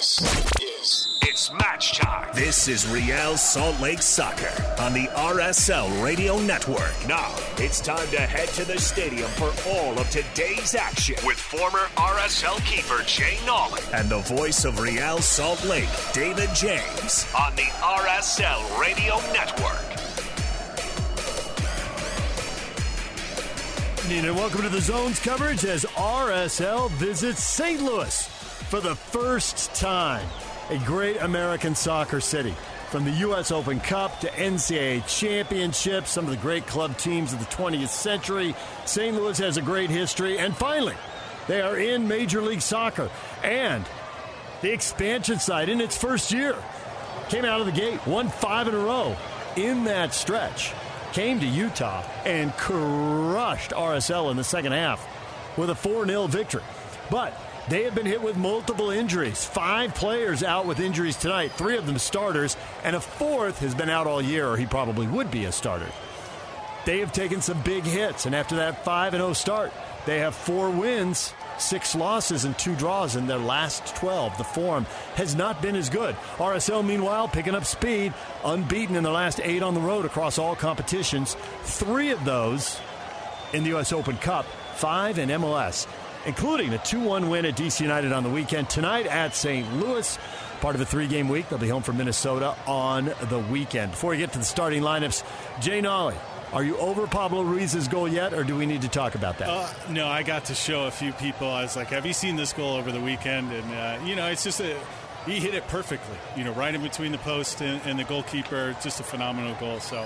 This is It's match time. This is Real Salt Lake Soccer on the RSL Radio Network. Now, it's time to head to the stadium for all of today's action with former RSL keeper Jay Nolly and the voice of Real Salt Lake, David James, on the RSL Radio Network. And welcome to the Zones coverage as RSL visits St. Louis for the first time. A great American soccer city. From the U.S. Open Cup to NCAA championships, some of the great club teams of the 20th century, St. Louis has a great history. And finally, they are in Major League Soccer. And the expansion side in its first year came out of the gate, won five in a row in that stretch came to Utah and crushed RSL in the second half with a 4 0 victory. But they have been hit with multiple injuries. Five players out with injuries tonight, three of them starters, and a fourth has been out all year, or he probably would be a starter. They have taken some big hits, and after that 5 0 start, they have four wins, six losses, and two draws in their last 12. The form has not been as good. RSL, meanwhile, picking up speed, unbeaten in the last eight on the road across all competitions. Three of those in the U.S. Open Cup, five in MLS, including a 2 1 win at DC United on the weekend. Tonight at St. Louis. Part of a three game week. They'll be home from Minnesota on the weekend. Before we get to the starting lineups, Jay Nolly, are you over Pablo Ruiz's goal yet, or do we need to talk about that? Uh, no, I got to show a few people. I was like, "Have you seen this goal over the weekend?" And uh, you know, it's just a he hit it perfectly. You know, right in between the post and, and the goalkeeper. Just a phenomenal goal. So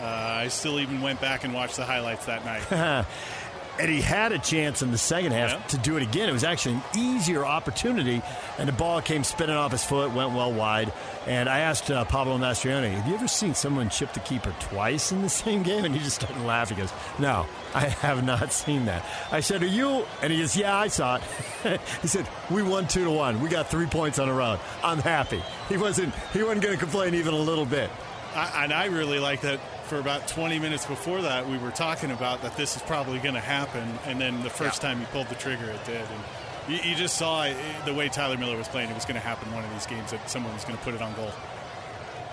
uh, I still even went back and watched the highlights that night. and he had a chance in the second half Yeah. to do it again. It was actually an easier opportunity, and the ball came spinning off his foot, went well wide. And I asked uh, Pablo Mastroeni, "Have you ever seen someone chip the keeper twice in the same game?" And he just started laughing. He goes, "No, I have not seen that." I said, "Are you?" And he goes, "Yeah, I saw it." he said, "We won two to one. We got three points on the road. I'm happy." He wasn't. He wasn't going to complain even a little bit. I, and I really like that. For about 20 minutes before that, we were talking about that this is probably going to happen, and then the first time he pulled the trigger, it did. And you, you just saw it, the way Tyler Miller was playing; it was going to happen one of these games that someone was going to put it on goal.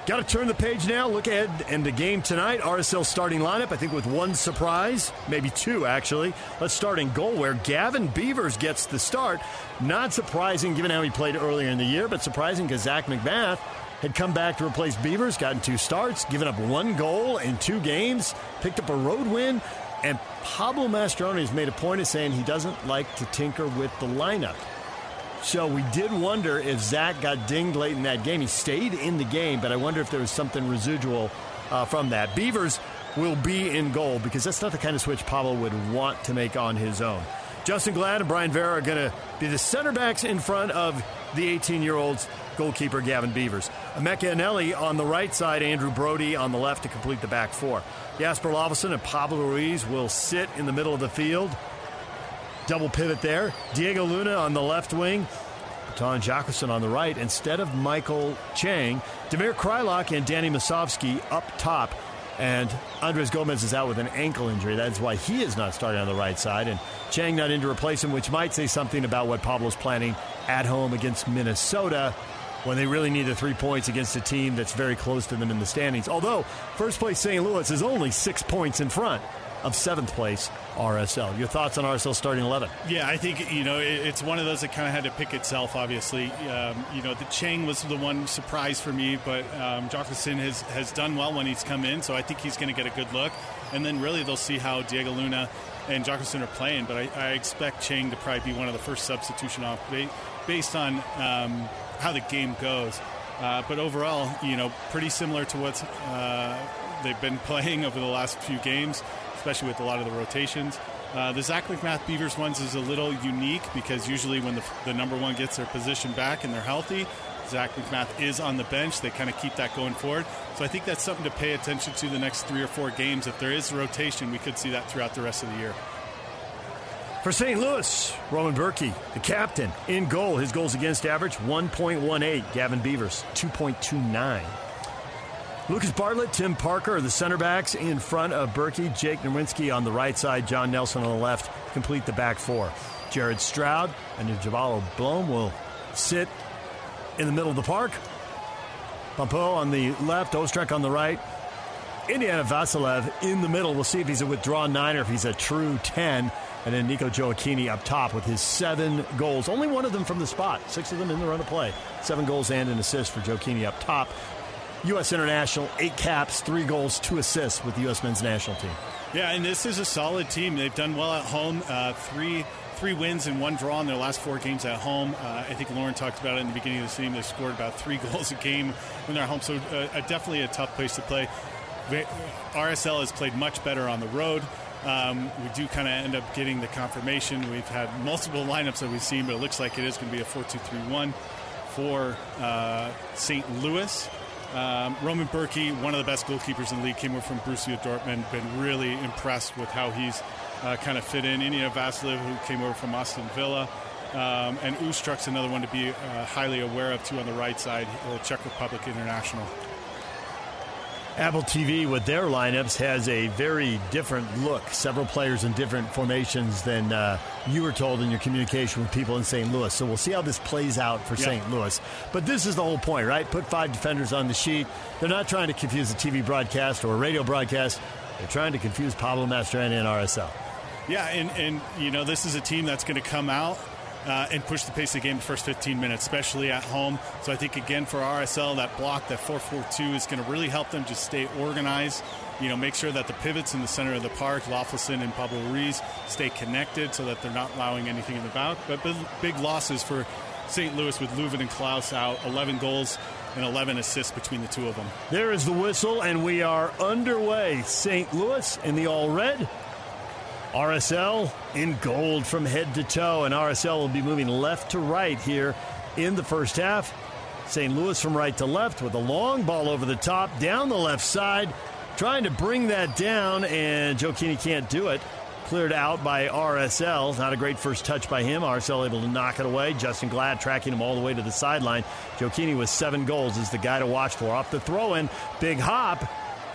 Got to turn the page now. Look ahead and the game tonight. RSL starting lineup, I think, with one surprise, maybe two actually. Let's start in goal where Gavin Beavers gets the start. Not surprising given how he played earlier in the year, but surprising because Zach MacMath had come back to replace Beavers, gotten two starts, given up one goal in two games, picked up a road win, and Pablo Mastroeni has made a point of saying he doesn't like to tinker with the lineup. So we did wonder if Zach got dinged late in that game. He stayed in the game, but I wonder if there was something residual uh, from that. Beavers will be in goal because that's not the kind of switch Pablo would want to make on his own. Justen Glad and Bryan Vera are going to be the center backs in front of the 18 year olds goalkeeper Gavin Beavers. Emeka Eneli on the right side, Andrew Brody on the left to complete the back four. Jasper Löffelsend and Pablo Ruiz will sit in the middle of the field. Double pivot there. Diego Luna on the left wing. Anton Jacqueline on the right instead of Maikel Chang. Damir Kreilach and Danny Musovski up top. And Andres Gomez is out with an ankle injury. That's why he is not starting on the right side. And Chang not in to replace him, which might say something about what Pablo's planning at home against Minnesota when they really need the three points against a team that's very close to them in the standings. Although first place St. Louis is only six points in front of seventh place RSL. Your thoughts on RSL starting 11? Yeah, I think, you know, it's one of those that kind of had to pick itself, obviously. Um, you know, the Chang was the one surprise for me, but um, Jockelson has, has done well when he's come in, so I think he's going to get a good look. And then really they'll see how Diego Luna and Jockelson are playing, but I, I, expect Chang to probably be one of the first substitution off based on um, how the game goes. Uh, but overall, you know, pretty similar to what uh, they've been playing over the last few games especially with a lot of the rotations. Uh, the Zach MacMath Beavers ones is a little unique because usually when the, the number one gets their position back and they're healthy, Zach MacMath is on the bench. They kind of keep that going forward. So I think that's something to pay attention to the next three or four games. If there is rotation, we could see that throughout the rest of the year. For St. Louis, Roman Bürki, the captain, in goal. His goals against average 1.18. Gavin Beavers, 2.29. Lucas Bartlett, Tim Parker are the center backs in front of Bürki. Jake Nerwinski on the right side, John Nelson on the left complete the back four. Jared Stroud and Njabulo Blom will sit in the middle of the park. Pompeu on the left, Ostrak on the right. Indiana Vassilev in the middle. We'll see if he's a withdrawn nine or if he's a true 10. And then Nico Gioacchini up top with his seven goals. Only one of them from the spot, six of them in the run of play. Seven goals and an assist for Gioacchini up top. U.S. International, eight caps, three goals, two assists with the U.S. men's national team. Yeah, and this is a solid team. They've done well at home. Uh, three three wins and one draw in their last four games at home. Uh, I think Lauren talked about it in the beginning of the season. They scored about three goals a game when they're home, so uh, definitely a tough place to play. RSL has played much better on the road. Um, we do kind of end up getting the confirmation. We've had multiple lineups that we've seen, but it looks like it is going to be a 4 2 3 1 for uh, St. Louis. Um, Roman Bürki, one of the best goalkeepers in the league, came over from Borussia Dortmund. Been really impressed with how he's uh, kind of fit in. Indiana Vassilev, who came over from Aston Villa. Um, and Ostrak's another one to be uh, highly aware of, too, on the right side, Czech Republic International. Apple TV with their lineups has a very different look. Several players in different formations than uh, you were told in your communication with people in St. Louis. So we'll see how this plays out for St. Louis. But this is the whole point, right? Put five defenders on the sheet. They're not trying to confuse the TV broadcast or a radio broadcast. They're trying to confuse Pablo Mastroeni and RSL. Yeah, and, and you know this is a team that's going to come out uh, and push the pace of the game the first 15 minutes, especially at home. So I think, again, for RSL, that block, that 4 4 2 is going to really help them just stay organized. You know, make sure that the pivots in the center of the park, Löffelsend and Pablo Ruiz, stay connected so that they're not allowing anything in the back. But big losses for St. Louis with Löwen and Klaus out, 11 goals and 11 assists between the two of them. There is the whistle, and we are underway. St. Louis in the all red. RSL in gold from head to toe, and RSL will be moving left to right here in the first half. St. Louis from right to left with a long ball over the top, down the left side, trying to bring that down, and Gioacchini can't do it. Cleared out by RSL. Not a great first touch by him. RSL able to knock it away. Justen Glad tracking him all the way to the sideline. Gioacchini with seven goals is the guy to watch for. Off the throw in, big hop,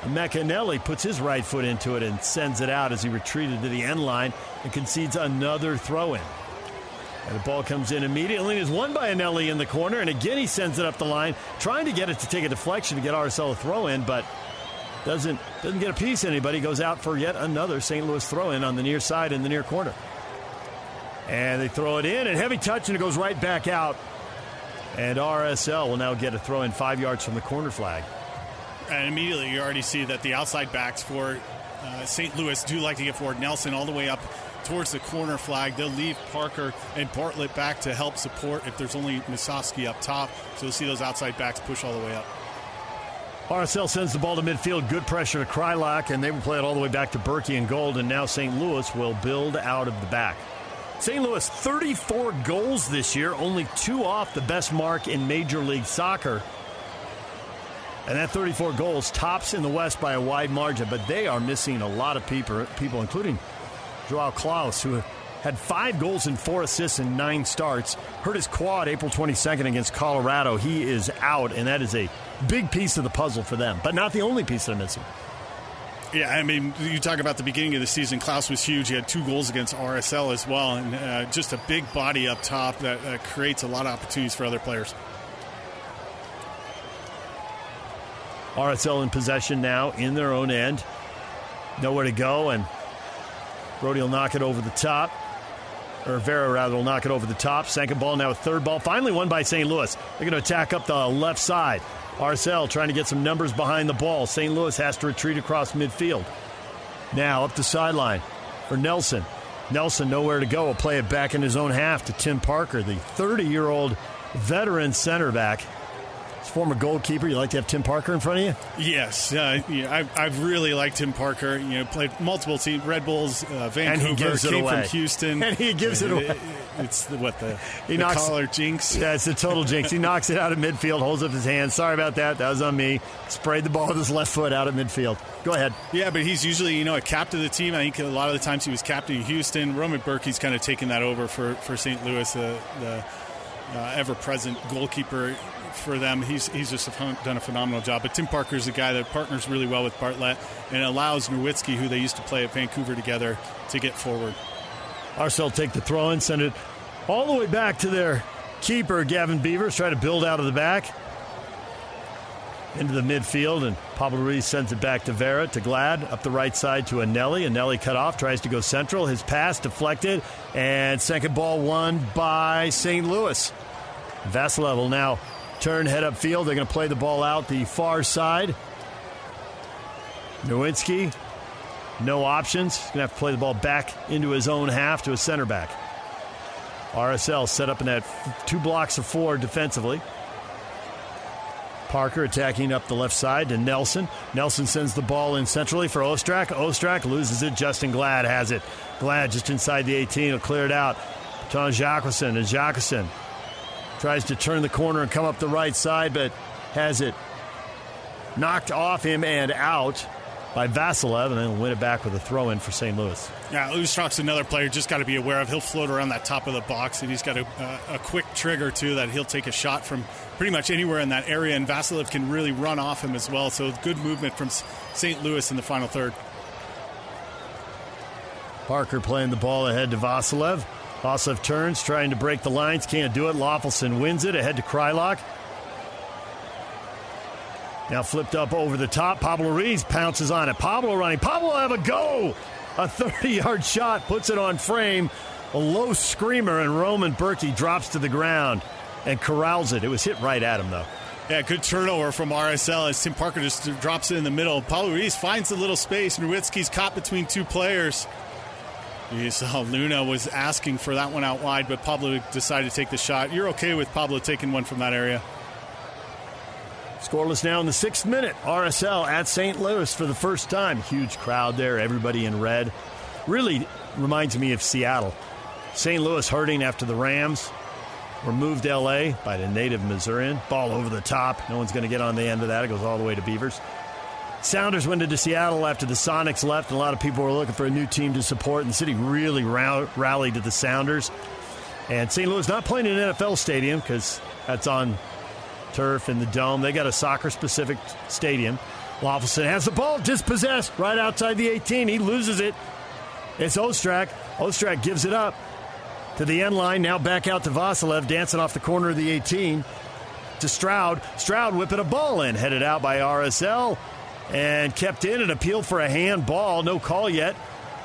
McAnally puts his right foot into it and sends it out as he retreated to the end line and concedes another throw in. And the ball comes in immediately and is won by Eneli in the corner. And again, he sends it up the line, trying to get it to take a deflection to get RSL a throw in, but doesn't doesn't get a piece. Anybody goes out for yet another St. Louis throw in on the near side in the near corner. And they throw it in, and heavy touch, and it goes right back out. And RSL will now get a throw in five yards from the corner flag and immediately you already see that the outside backs for uh, St. Louis do like to get forward. Nelson all the way up towards the corner flag. They'll leave Parker and Bartlett back to help support if there's only Musovski up top. So you'll see those outside backs push all the way up. RSL sends the ball to midfield. Good pressure to Kreilach, and they will play it all the way back to Bürki and Gold. And now St. Louis will build out of the back. St. Louis, 34 goals this year, only two off the best mark in Major League Soccer. And that 34 goals tops in the West by a wide margin, but they are missing a lot of people, people including Joao Klaus, who had five goals and four assists in nine starts. Hurt his quad April 22nd against Colorado. He is out, and that is a big piece of the puzzle for them, but not the only piece they're missing. Yeah, I mean, you talk about the beginning of the season. Klaus was huge. He had two goals against RSL as well, and uh, just a big body up top that uh, creates a lot of opportunities for other players. RSL in possession now in their own end. Nowhere to go, and Brody will knock it over the top. Or Vera, rather, will knock it over the top. Second ball, now a third ball. Finally won by St. Louis. They're going to attack up the left side. RSL trying to get some numbers behind the ball. St. Louis has to retreat across midfield. Now up the sideline for Nelson. Nelson nowhere to go. Will play it back in his own half to Tim Parker, the 30 year old veteran center back former goalkeeper. You like to have Tim Parker in front of you? Yes, uh, yeah, I've, I've really liked Tim Parker. You know, played multiple teams, Red Bulls, uh, Vancouver, and he gives came it away. from Houston, and he gives it away. It's the, what the he the knocks collar jinx. Yeah, it's a total jinx. He knocks it out of midfield, holds up his hand. Sorry about that. That was on me. Sprayed the ball with his left foot out of midfield. Go ahead. Yeah, but he's usually you know a captain of the team. I think a lot of the times he was captain in Houston. Roman Bürki's kind of taken that over for for St. Louis, uh, the uh, ever present goalkeeper for them. He's he's just done a phenomenal job. But Tim Parker is a guy that partners really well with Bartlett and allows Nerwinski, who they used to play at Vancouver together, to get forward. RSL take the throw and send it all the way back to their keeper, Gavin Beavers, try to build out of the back into the midfield, and Pablo Ruiz sends it back to Vera, to Glad, up the right side to Eneli. Eneli cut off, tries to go central. His pass deflected, and second ball won by St. Louis. Vassilev now turn, head up field. They're going to play the ball out the far side. Nerwinski, no options. He's going to have to play the ball back into his own half to a center back. RSL set up in that two blocks of four defensively. Parker attacking up the left side to Nelson. Nelson sends the ball in centrally for Ostrak. Ostrak loses it. Justen Glad has it. Glad just inside the 18 will clear it out. Tom Jacqueline and Jacqueline Tries to turn the corner and come up the right side, but has it knocked off him and out by Vassilev, and then win it back with a throw in for St. Louis. Yeah, Ostrak's another player just got to be aware of. He'll float around that top of the box, and he's got a, a, a, quick trigger, too, that he'll take a shot from pretty much anywhere in that area, and Vassilev can really run off him as well. So good movement from St. Louis in the final third. Parker playing the ball ahead to Vassilev. Vassilev turns, trying to break the lines, can't do it. Löffelsend wins it ahead to Kreilach. Now flipped up over the top. Pablo Ruiz pounces on it. Pablo running. Pablo have a go. A 30 yard shot puts it on frame. A low screamer, and Roman Bürki drops to the ground and corrals it. It was hit right at him, though. Yeah, good turnover from RSL as Tim Parker just drops it in the middle. Pablo Ruiz finds a little space. And Nerwinski's caught between two players. You uh, saw Luna was asking for that one out wide, but Pablo decided to take the shot. You're okay with Pablo taking one from that area? Scoreless now in the sixth minute. RSL at St. Louis for the first time. Huge crowd there, everybody in red. Really reminds me of Seattle. St. Louis hurting after the Rams were moved to LA by the native Missourian. Ball over the top. No one's going to get on the end of that. It goes all the way to Beavers. Sounders went into Seattle after the Sonics left, and a lot of people were looking for a new team to support, and the city really rallied to the Sounders. And St. Louis not playing in an NFL stadium because that's on turf in the dome. They got a soccer specific stadium. Löffelsend has the ball dispossessed right outside the 18. He loses it. It's Ostrak. Ostrak gives it up to the end line. Now back out to Vassilev, dancing off the corner of the 18 to Stroud. Stroud whipping a ball in, headed out by RSL and kept in an appeal for a handball. No call yet.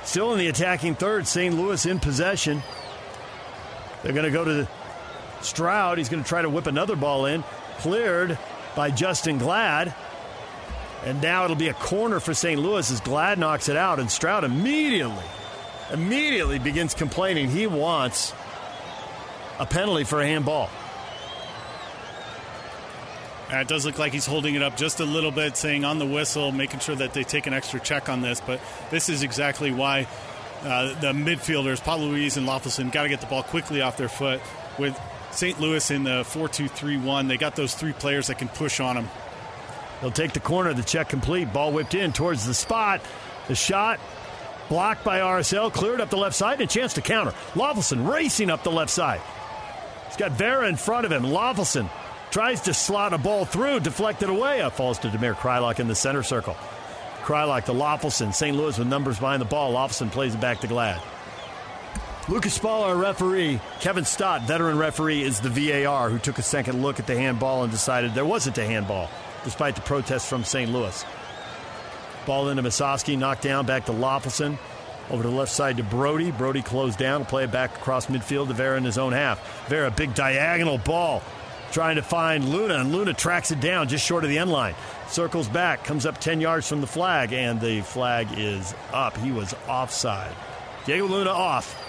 Still in the attacking third. St. Louis in possession. They're going to go to Stroud. He's going to try to whip another ball in. Cleared by Justen Glad. And now it'll be a corner for St. Louis as Glad knocks it out. And Stroud immediately, immediately begins complaining he wants a penalty for a handball. Uh, it does look like he's holding it up just a little bit, saying on the whistle, making sure that they take an extra check on this. But this is exactly why uh, the midfielders, Pablo Ruiz and Löffelsend, got to get the ball quickly off their foot. With St. Louis in the 4 2 3 1, they got those three players that can push on them. They'll take the corner, the check complete, ball whipped in towards the spot. The shot Blocked by RSL, cleared up the left side, and a chance to counter. Löffelsend racing up the left side. He's got Vera in front of him. Löffelsend tries to slot a ball through, deflected away. It falls to Damir Kreilach in the center circle. Kreilach to Löffelsend. St. Louis with numbers behind the ball. Löffelsend plays it back to Glad. Lukasz Szpala, our referee. Kevin Stott, veteran referee, is the VAR who took a second look at the handball and decided there wasn't a handball, despite the protest from St. Louis. Ball into Musovski, knocked down, back to Löffelsend. Over to the left side to Brody. Brody closed down, play it back across midfield to Vera in his own half. Vera, big diagonal ball, trying to find Luna, and Luna tracks it down just short of the end line. Circles back, comes up 10 yards from the flag, and the flag is up. He was offside. Diego Luna off.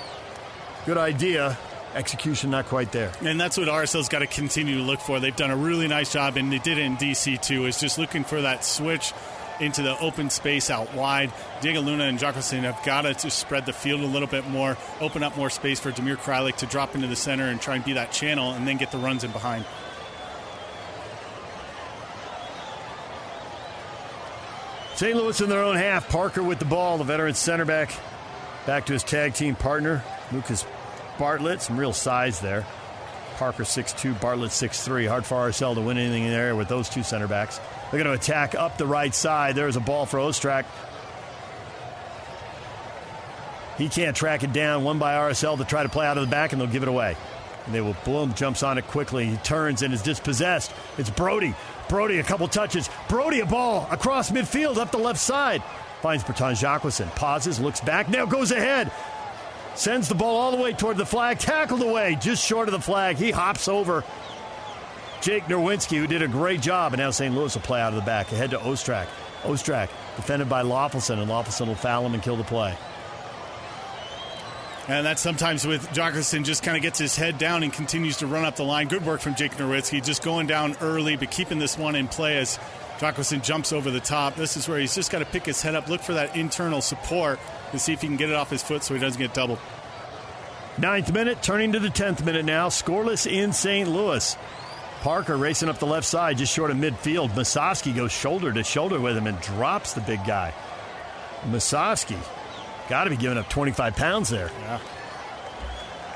Good idea. Execution not quite there. And that's what RSL's got to continue to look for. They've done a really nice job, and they did it in DC too, is just looking for that switch into the open space out wide. Diego Luna and Jockelson have got to spread the field a little bit more, open up more space for Damir Kreilach to drop into the center and try and be that channel and then get the runs in behind. St. Louis in their own half. Parker with the ball, the veteran center back. Back to his tag team partner, Lucas Bartlett. Some real size there. Parker 6'2, Bartlett 6'3. Hard for RSL to win anything in there with those two center backs. They're going to attack up the right side. There's a ball for Ostrak. He can't track it down. One by RSL to try to play out of the back, and they'll give it away. And they will. Blom jumps on it quickly. He turns and is dispossessed. It's Brody. Brody, a couple touches. Brody, a ball across midfield up the left side. Finds Bertrand Jacqueline. Pauses, looks back, now goes ahead. Sends the ball all the way toward the flag. Tackled away, just short of the flag. He hops over Jake Nerwinski, who did a great job, and now St. Louis will play out of the back. Ahead to Ostrak. Ostrak defended by Löffelsend, and Löffelsend will foul him and kill the play. And that sometimes with Jockelson just kind of gets his head down and continues to run up the line. Good work from Jake Nerwinski, just going down early, but keeping this one in play as Jockelson jumps over the top. This is where he's just got to pick his head up, look for that internal support, and see if he can get it off his foot so he doesn't get doubled. Ninth minute, turning to the tenth minute now. Scoreless in St. Louis. Parker racing up the left side, just short of midfield. Musovski goes shoulder to shoulder with him and drops the big guy. Musovski got to be giving up 25 pounds there. Yeah.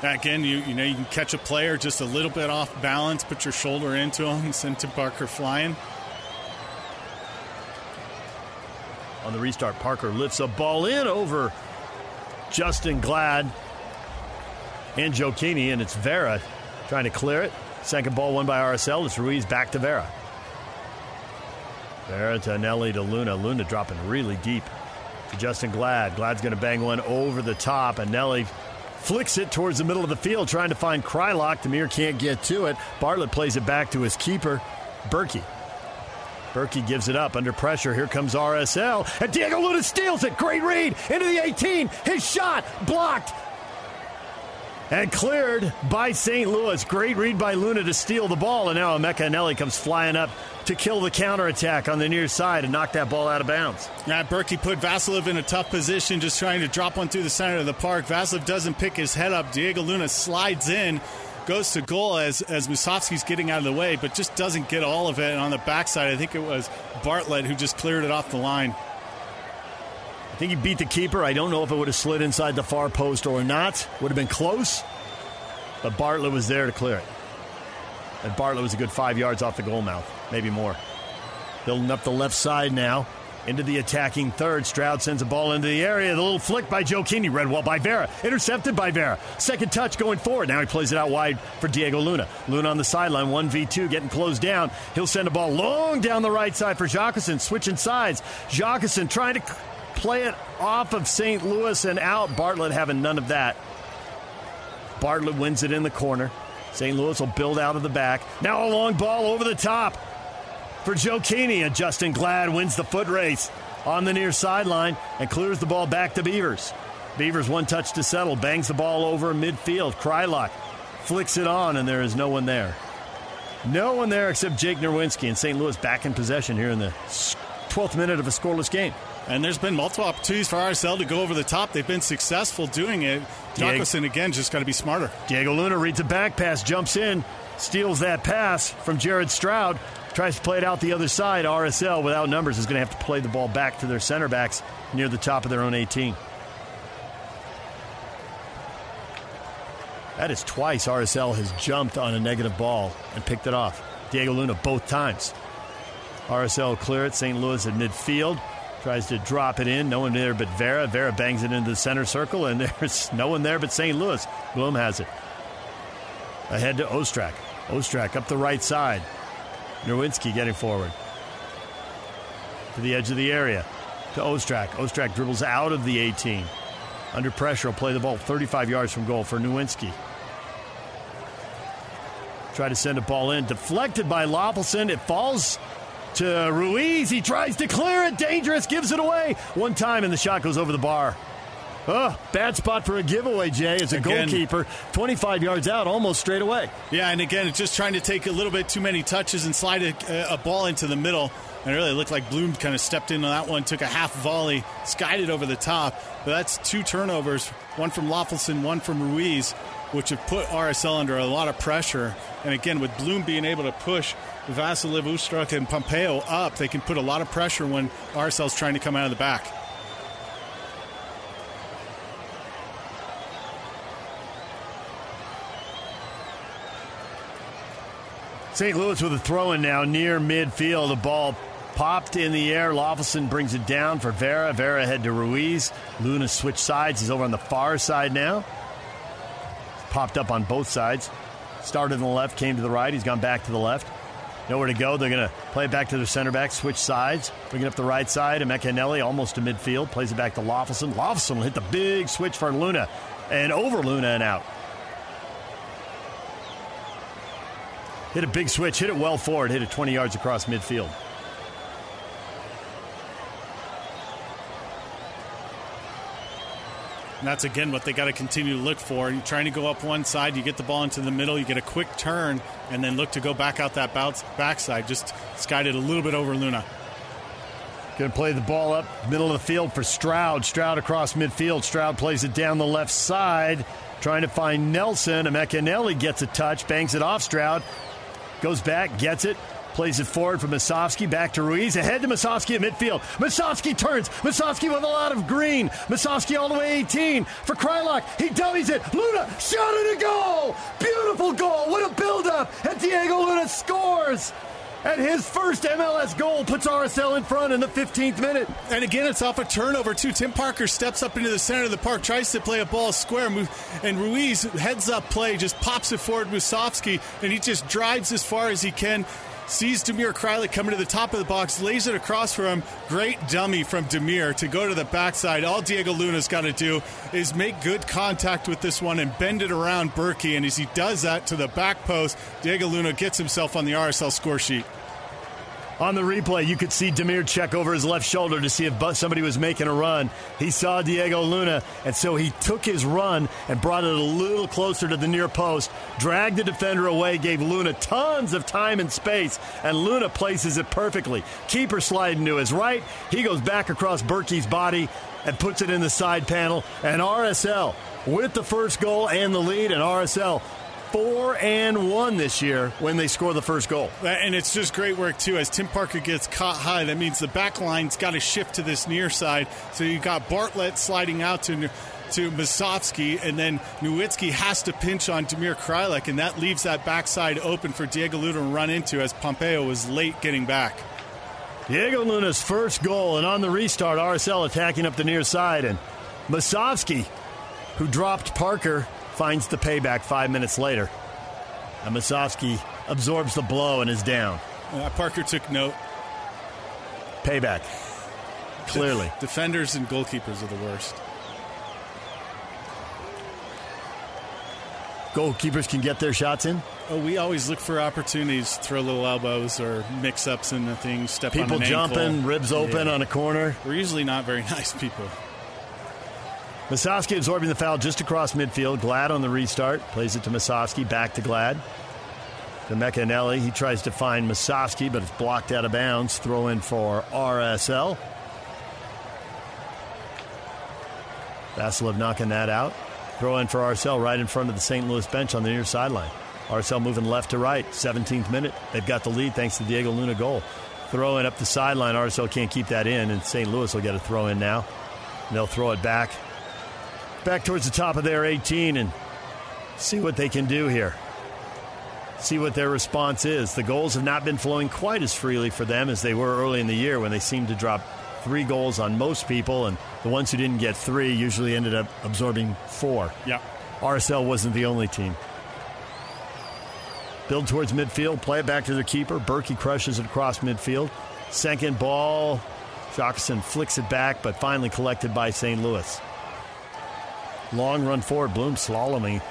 Again, you you know you can catch a player just a little bit off balance, put your shoulder into him, send Tim Parker flying. On the restart, Parker lifts a ball in over Justen Glad and Gioacchini, and it's Vera trying to clear it. Second ball won by RSL. It's Ruiz back to Vera. Vera to Nelly to Luna. Luna dropping really deep to Justen Glad. Glad's going to bang one over the top, and Nelly flicks it towards the middle of the field, trying to find Kreilach. Damir can't get to it. Bartlett plays it back to his keeper, Bürki. Bürki gives it up under pressure. Here comes RSL. And Diego Luna steals it. Great read into the 18. His shot blocked and cleared by St. Louis. Great read by Luna to steal the ball. And now Emeka Eneli comes flying up to kill the counterattack on the near side and knock that ball out of bounds. Yeah, Bürki put Vassilev in a tough position, just trying to drop one through the center of the park. Vassilev doesn't pick his head up. Diego Luna slides in goes to goal as as Musovski's getting out of the way, but just doesn't get all of it. And on the backside, I think it was Bartlett who just cleared it off the line. I think he beat the keeper. I don't know if it would have slid inside the far post or not. Would have been close, but Bartlett was there to clear it. And Bartlett was a good five yards off the goal mouth, maybe more. Building up the left side now into the attacking third. Stroud sends a ball into the area. The little flick by Gioacchini, read well by Vera. Intercepted by Vera. Second touch going forward. Now he plays it out wide for Diego Luna. Luna on the sideline, 1v2, getting closed down. He'll send a ball long down the right side for Jockelson, switching sides. Jockelson trying to play it off of St. Louis and out. Bartlett having none of that. Bartlett wins it in the corner. St. Louis will build out of the back. Now a long ball over the top for Gioacchini, and Justen Glad wins the foot race on the near sideline and clears the ball back to Beavers. Beavers one touch to settle, bangs the ball over midfield. Kreilach flicks it on, and there is no one there. No one there except Jake Nerwinski, and St. Louis back in possession here in the 12th minute of a scoreless game. And there's been multiple opportunities for RSL to go over the top. They've been successful doing it. Jockelson, again, just got to be smarter. Diego Luna reads a back pass, jumps in, steals that pass from Jared Stroud, tries to play it out the other side. RSL, without numbers, is going to have to play the ball back to their center backs near the top of their own 18. That is twice RSL has jumped on a negative ball and picked it off. Diego Luna both times. RSL clear at St. Louis at midfield. Tries to drop it in. No one there but Vera. Vera bangs it into the center circle, and there's no one there but St. Louis. Blom has it. Ahead to Ostrak. Ostrak up the right side. Nerwinski getting forward. To the edge of the area. To Ostrak. Ostrak dribbles out of the 18. Under pressure, will play the ball 35 yards from goal for Nerwinski. Try to send a ball in. Deflected by Löffelsend. It falls to Ruiz. He tries to clear it. Dangerous. Gives it away. One time, and the shot goes over the bar. Oh, bad spot for a giveaway, Jay. As a again, goalkeeper, 25 yards out, almost straight away. Yeah, and again, it's just trying to take a little bit too many touches and slide a, a ball into the middle. And it really looked like Blom kind of stepped into that one, took a half volley, skied it over the top. But that's two turnovers, one from Löffelsend, one from Ruiz, which have put RSL under a lot of pressure. And again, with Blom being able to push Vassilev, Ostrak, and Pompeu up, they can put a lot of pressure when RSL's trying to come out of the back. St. Louis with a throw in now near midfield. The ball popped in the air. Löffelsend brings it down for Vera. Vera head to Ruiz. Luna switched sides. He's over on the far side now. Popped up on both sides. Started on the left, came to the right. He's gone back to the left. Nowhere to go. They're going to play it back to their center back, switch sides, bring it up the right side. And McAnally almost to midfield, plays it back to Löffelsend. Loffelson will hit the big switch for Luna and over Luna and out. Hit a big switch, hit it well forward, hit it 20 yards across midfield. And that's again what they got to continue to look for. You're trying to go up one side, you get the ball into the middle, you get a quick turn, and then look to go back out that bounce backside. Just skied it a little bit over Luna. Going to play the ball up middle of the field for Stroud. Stroud across midfield. Stroud plays it down the left side, trying to find Nelson. McAnally gets a touch, bangs it off Stroud, goes back, gets it, Plays it forward for Musovski, back to Ruiz, ahead to Musovski at midfield. Musovski turns. Musovski with a lot of green. Musovski all the way 18 for Kreilach. He dummies it. Luna shot it a goal. Beautiful goal. What a build-up. And Diego Luna scores. And his first MLS goal puts RSL in front in the 15th minute. And again, it's off a turnover, too. Tim Parker steps up into the center of the park, tries to play a ball square, move. and Ruiz heads up play, just pops it forward Musovski, and he just drives as far as he can sees Damir Kreilach coming to the top of the box, lays it across for him. Great dummy from Damir to go to the backside. All Diego Luna's got to do is make good contact with this one and bend it around Bürki. And as he does that to the back post, Diego Luna gets himself on the RSL score sheet. On the replay, you could see Damir check over his left shoulder to see if somebody was making a run. He saw Diego Luna, and so he took his run and brought it a little closer to the near post, dragged the defender away, gave Luna tons of time and space, and Luna places it perfectly. Keeper sliding to his right. He goes back across Bürki's body and puts it in the side panel. And RSL with the first goal and the lead, and RSL four and one this year when they score the first goal. And it's just great work too. As Tim Parker gets caught high, that means the back line's got to shift to this near side. So you got Bartlett sliding out to to Musovski, and then Nerwinski has to pinch on Damir Kreilach, and that leaves that backside open for Diego Luna to run into as Pompeu was late getting back. Diego Luna's first goal, and on the restart, RSL attacking up the near side, and Musovski, who dropped Parker, finds the payback five minutes later. And Musovski absorbs the blow and is down. Uh, Parker took note. Payback. Clearly. De- defenders and goalkeepers are the worst. Goalkeepers can get their shots in? Oh, we always look for opportunities, throw little elbows or mix ups in the thing, step people jumping, ankle. ribs open yeah. on a corner. We're usually not very nice people. Musovski absorbing the foul just across midfield. Glad on the restart. Plays it to Musovski. Back to Glad. To McAnally. He tries to find Musovski, but it's blocked out of bounds. Throw in for RSL. Vassilev knocking that out. Throw in for RSL right in front of the St. Louis bench on the near sideline. RSL moving left to right. 17th minute. They've got the lead thanks to Diego Luna goal. Throw in up the sideline. RSL can't keep that in, and St. Louis will get a throw in now. And they'll throw it back back towards the top of their 18 and See what they can do here. See what their response is. The goals have not been flowing quite as freely for them as they were early in the year when they seemed to drop three goals on most people, and the ones who didn't get three usually ended up absorbing four. Yeah. RSL wasn't the only team. Build towards midfield, play it back to the keeper. Bürki crushes it across midfield. Second ball, Jockerson flicks it back, but finally collected by St. Louis. Long run forward, Blom slaloming.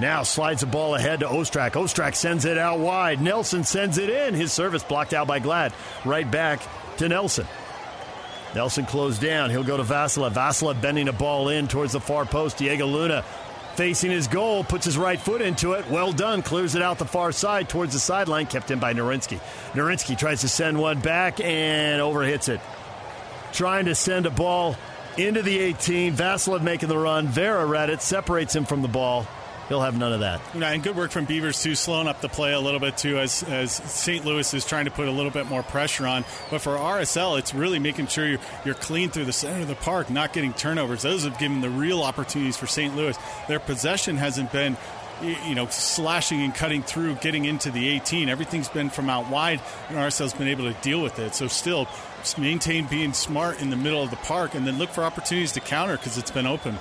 Now slides the ball ahead to Ostrak. Ostrak sends it out wide. Nelson sends it in. His service blocked out by Glad. Right back to Nelson. Nelson closed down. He'll go to Vassilev. Vassilev bending a ball in towards the far post. Diego Luna facing his goal, puts his right foot into it. Well done. Clears it out the far side towards the sideline, kept in by Nerwinski. Nerwinski tries to send one back and overhits it. Trying to send a ball into the 18. Vassilev making the run. Vera read it, separates him from the ball. He'll have none of that. Yeah, and good work from Beavers too, slowing up the play a little bit too, as as St. Louis is trying to put a little bit more pressure on. But for RSL, it's really making sure you're, you're clean through the center of the park, not getting turnovers. Those have given the real opportunities for St. Louis. Their possession hasn't been you know, slashing and cutting through, getting into the 18. Everything's been from out wide, and RSL's been able to deal with it. So still, maintain being smart in the middle of the park, and then look for opportunities to counter because it's been open.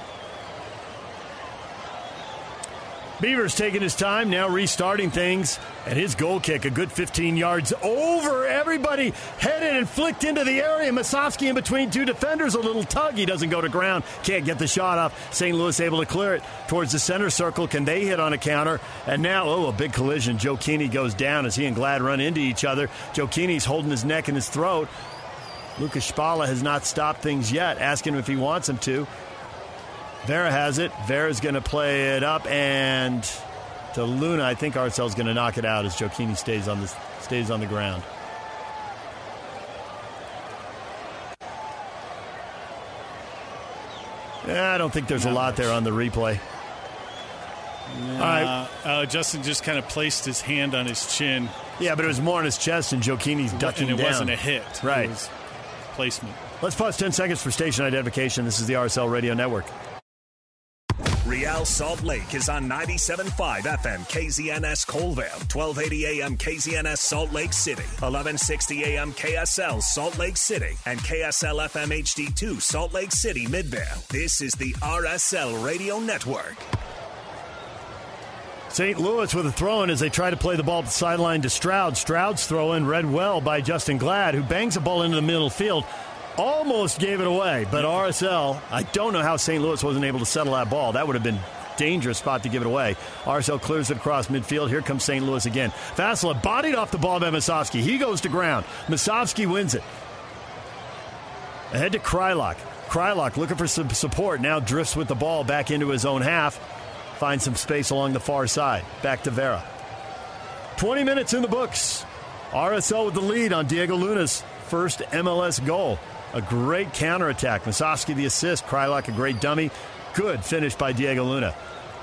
Beavers taking his time, now restarting things, and his goal kick, a good 15 yards over everybody, headed and flicked into the area. Musovski in between two defenders, a little tug. He doesn't go to ground, can't get the shot off. St. Louis able to clear it towards the center circle. Can they hit on a counter? And now, oh, a big collision. Gioacchini goes down as he and Glad run into each other. Gioacchini's holding his neck and his throat. Lukasz Szpala has not stopped things yet, asking him if he wants him to. Vera has it. Vera's going to play it up and to Luna. I think RSL's going to knock it out as Gioacchini stays on the stays on the ground. I don't think there's Not a lot much. there on the replay. All right. Uh, Justen just kind of placed his hand on his chin. Yeah, but it was more on his chest, and Gioacchini's ducking and it down. wasn't a hit. Right. Placement. Let's pause 10 seconds for station identification. This is the RSL Radio Network. Real Salt Lake is on 97.5 FM KZNS Coalville, 1280 AM KZNS Salt Lake City, 1160 AM KSL Salt Lake City, and KSL FM HD2 Salt Lake City Midvale. This is the RSL Radio Network. St. Louis with a throw in as they try to play the ball to the sideline to Stroud. Stroud's throw in read well by Justen Glad, who bangs a ball into the middle field almost gave it away. But RSL, I don't know how St. Louis wasn't able to settle that ball. That would have been dangerous spot to give it away. RSL clears it across midfield. Here comes St. Louis again. Vassilev bodied off the ball by Musovski. He goes to ground. Musovski wins it. Ahead to Kreilach. Kreilach looking for some support. Now drifts with the ball back into his own half. Finds some space along the far side. Back to Vera. 20 minutes in the books. RSL with the lead on Diego Luna's first MLS goal. A great counterattack. Musovski the assist. Kreilach a great dummy. Good finish by Diego Luna.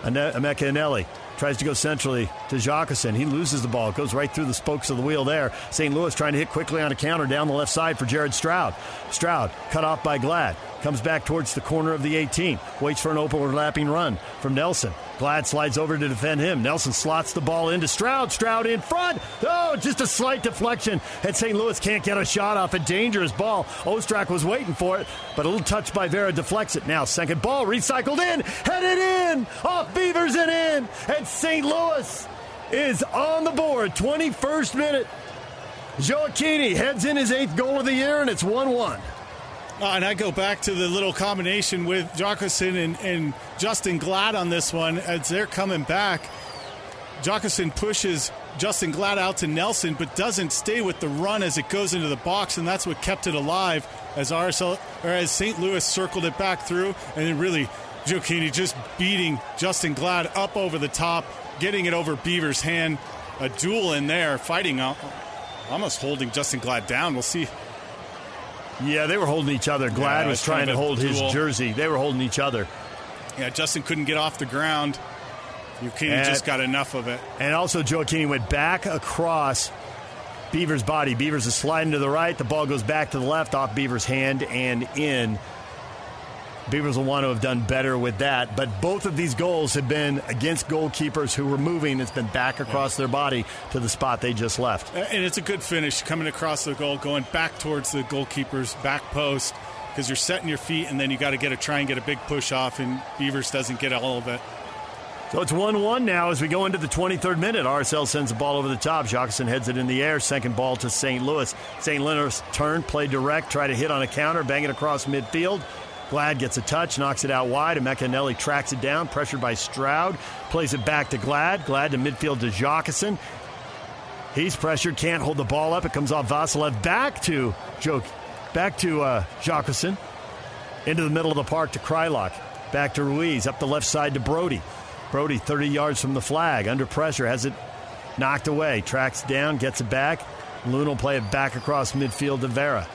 Emeka Eneli tries to go centrally to Jacqueson. He loses the ball. Goes right through the spokes of the wheel there. St. Louis trying to hit quickly on a counter down the left side for Jared Stroud. Stroud cut off by Glad. Comes back towards the corner of the 18. Waits for an overlapping run from Nelson. Glad slides over to defend him. Nelson slots the ball into Stroud. Stroud in front. Oh, just a slight deflection. And St. Louis can't get a shot off a dangerous ball. Ostrak was waiting for it, but a little touch by Vera deflects it. Now, second ball recycled in, headed in, off Beavers and in. And St. Louis is on the board. 21st minute. Gioacchini heads in his eighth goal of the year, and it's 1 1. Uh, and I go back to the little combination with Jockerson and, and, Justen Glad on this one as they're coming back. Jockerson pushes Justen Glad out to Nelson, but doesn't stay with the run as it goes into the box, and that's what kept it alive as RSL or as St. Louis circled it back through, and then really Gioacchini just beating Justen Glad up over the top, getting it over Beaver's hand. A duel in there, fighting, almost holding Justen Glad down. We'll see yeah, they were holding each other. Glad yeah, was trying to hold his jersey. They were holding each other. Yeah, Justen couldn't get off the ground. Gioacchini just got enough of it. And also, Gioacchini went back across Beaver's body. Beavers is sliding to the right. The ball goes back to the left off Beaver's hand and in. Beavers will want to have done better with that. But both of these goals have been against goalkeepers who were moving. It's been back across their body to the spot they just left. And it's a good finish coming across the goal, going back towards the goalkeeper's back post because you're setting your feet and then you got to get a try and get a big push off, and Beavers doesn't get all of it. So it's 1 1 now as we go into the 23rd minute. RSL sends the ball over the top. Jacqueline heads it in the air. Second ball to St. Louis. St. Leonard's turn, play direct, try to hit on a counter, bang it across midfield. Glad gets a touch, knocks it out wide. And Emeka Eneli tracks it down, pressured by Stroud. Plays it back to Glad. Glad to midfield to Jacqueline. He's pressured, can't hold the ball up. It comes off Vassilev back to Joe, back to uh, Jacqueline. Into the middle of the park to Kreilach. Back to Ruiz, up the left side to Brody. Brody 30 yards from the flag, under pressure, has it knocked away. Tracks down, gets it back. Loon will play it back across midfield to Vera.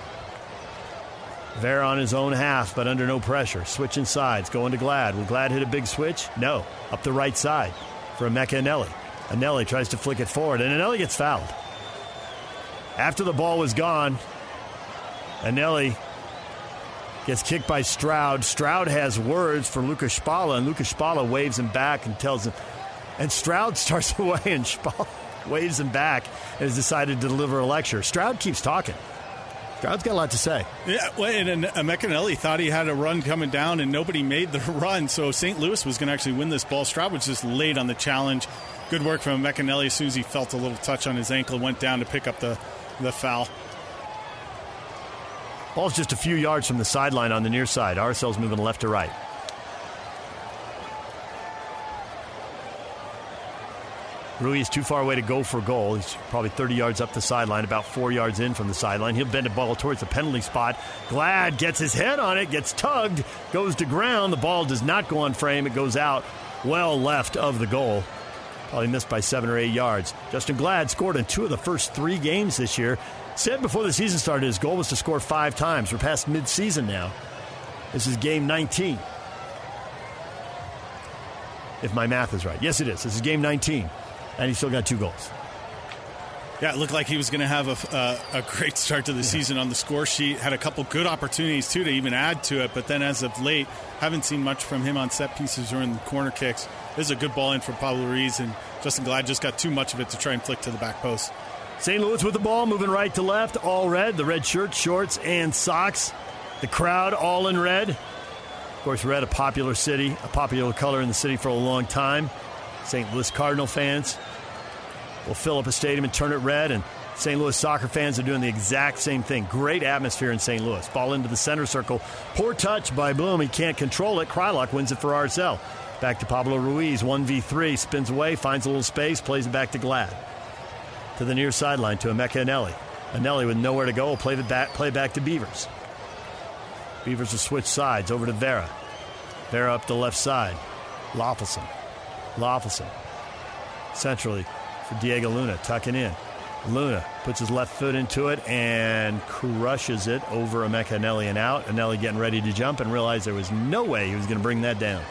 Vera on his own half, but under no pressure. Switching sides, going to Glad. Will Glad hit a big switch? No. Up the right side for Emeka Anelli. Eneli tries to flick it forward, and Eneli gets fouled. After the ball was gone, Eneli gets kicked by Stroud. Stroud has words for Lukasz Szpala, and Lukasz Szpala waves him back and tells him. And Stroud starts away, and Szpala waves him back and has decided to deliver a lecture. Stroud keeps talking. Stroud's got a lot to say. Yeah, well, and uh, Emeka Eneli thought he had a run coming down, and nobody made the run. So St. Louis was going to actually win this ball. Stroud was just late on the challenge. Good work from Emeka Eneli as soon as he felt a little touch on his ankle, went down to pick up the, the foul. Ball's just a few yards from the sideline on the near side. RSL's moving left to right. Ruiz too far away to go for goal. He's probably 30 yards up the sideline, about four yards in from the sideline. He'll bend the ball towards the penalty spot. Glad gets his head on it, gets tugged, goes to ground. The ball does not go on frame. It goes out well left of the goal. Probably missed by seven or eight yards. Justen Glad scored in two of the first three games this year. Said before the season started his goal was to score five times. We're past midseason now. This is game 19. If my math is right. Yes, it is. This is game 19 and he still got two goals. Yeah, it looked like he was going to have a, uh, a great start to the yeah. season on the score sheet. Had a couple good opportunities, too, to even add to it. But then as of late, haven't seen much from him on set pieces or in the corner kicks. This is a good ball in for Pablo Ruiz, and Justen Glad just got too much of it to try and flick to the back post. St. Louis with the ball, moving right to left, all red. The red shirts, shorts, and socks. The crowd all in red. Of course, red, a popular city, a popular color in the city for a long time. St. Louis Cardinal fans will fill up a stadium and turn it red. And St. Louis soccer fans are doing the exact same thing. Great atmosphere in St. Louis. Ball into the center circle. Poor touch by Blom. He can't control it. Kreilach wins it for RSL. Back to Pablo Ruiz. 1v3. Spins away, finds a little space, plays it back to Glad. To the near sideline to Emeka Eneli. Eneli with nowhere to go will play, the back, play back to Beavers. Beavers will switch sides over to Vera. Vera up the left side. Löffelsend. Löffelsend. Centrally for Diego Luna, tucking in. Luna puts his left foot into it and crushes it over Emeka Eneli and out. Eneli getting ready to jump and realized there was no way he was going to bring that down.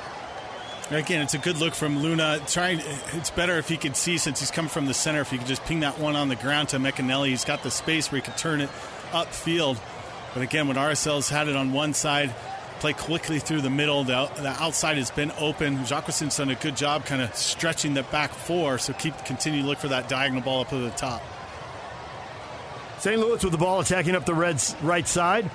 Again, it's a good look from Luna. Trying, it's better if he could see since he's coming from the center. If he could just ping that one on the ground to Emeka Eneli, he's got the space where he could turn it upfield. But again, when RSL's had it on one side, play quickly through the middle. The, the outside has been open. Jacqueson's done a good job kind of stretching the back four, so keep continue to look for that diagonal ball up to the top. St. Louis with the ball attacking up the Reds' right side.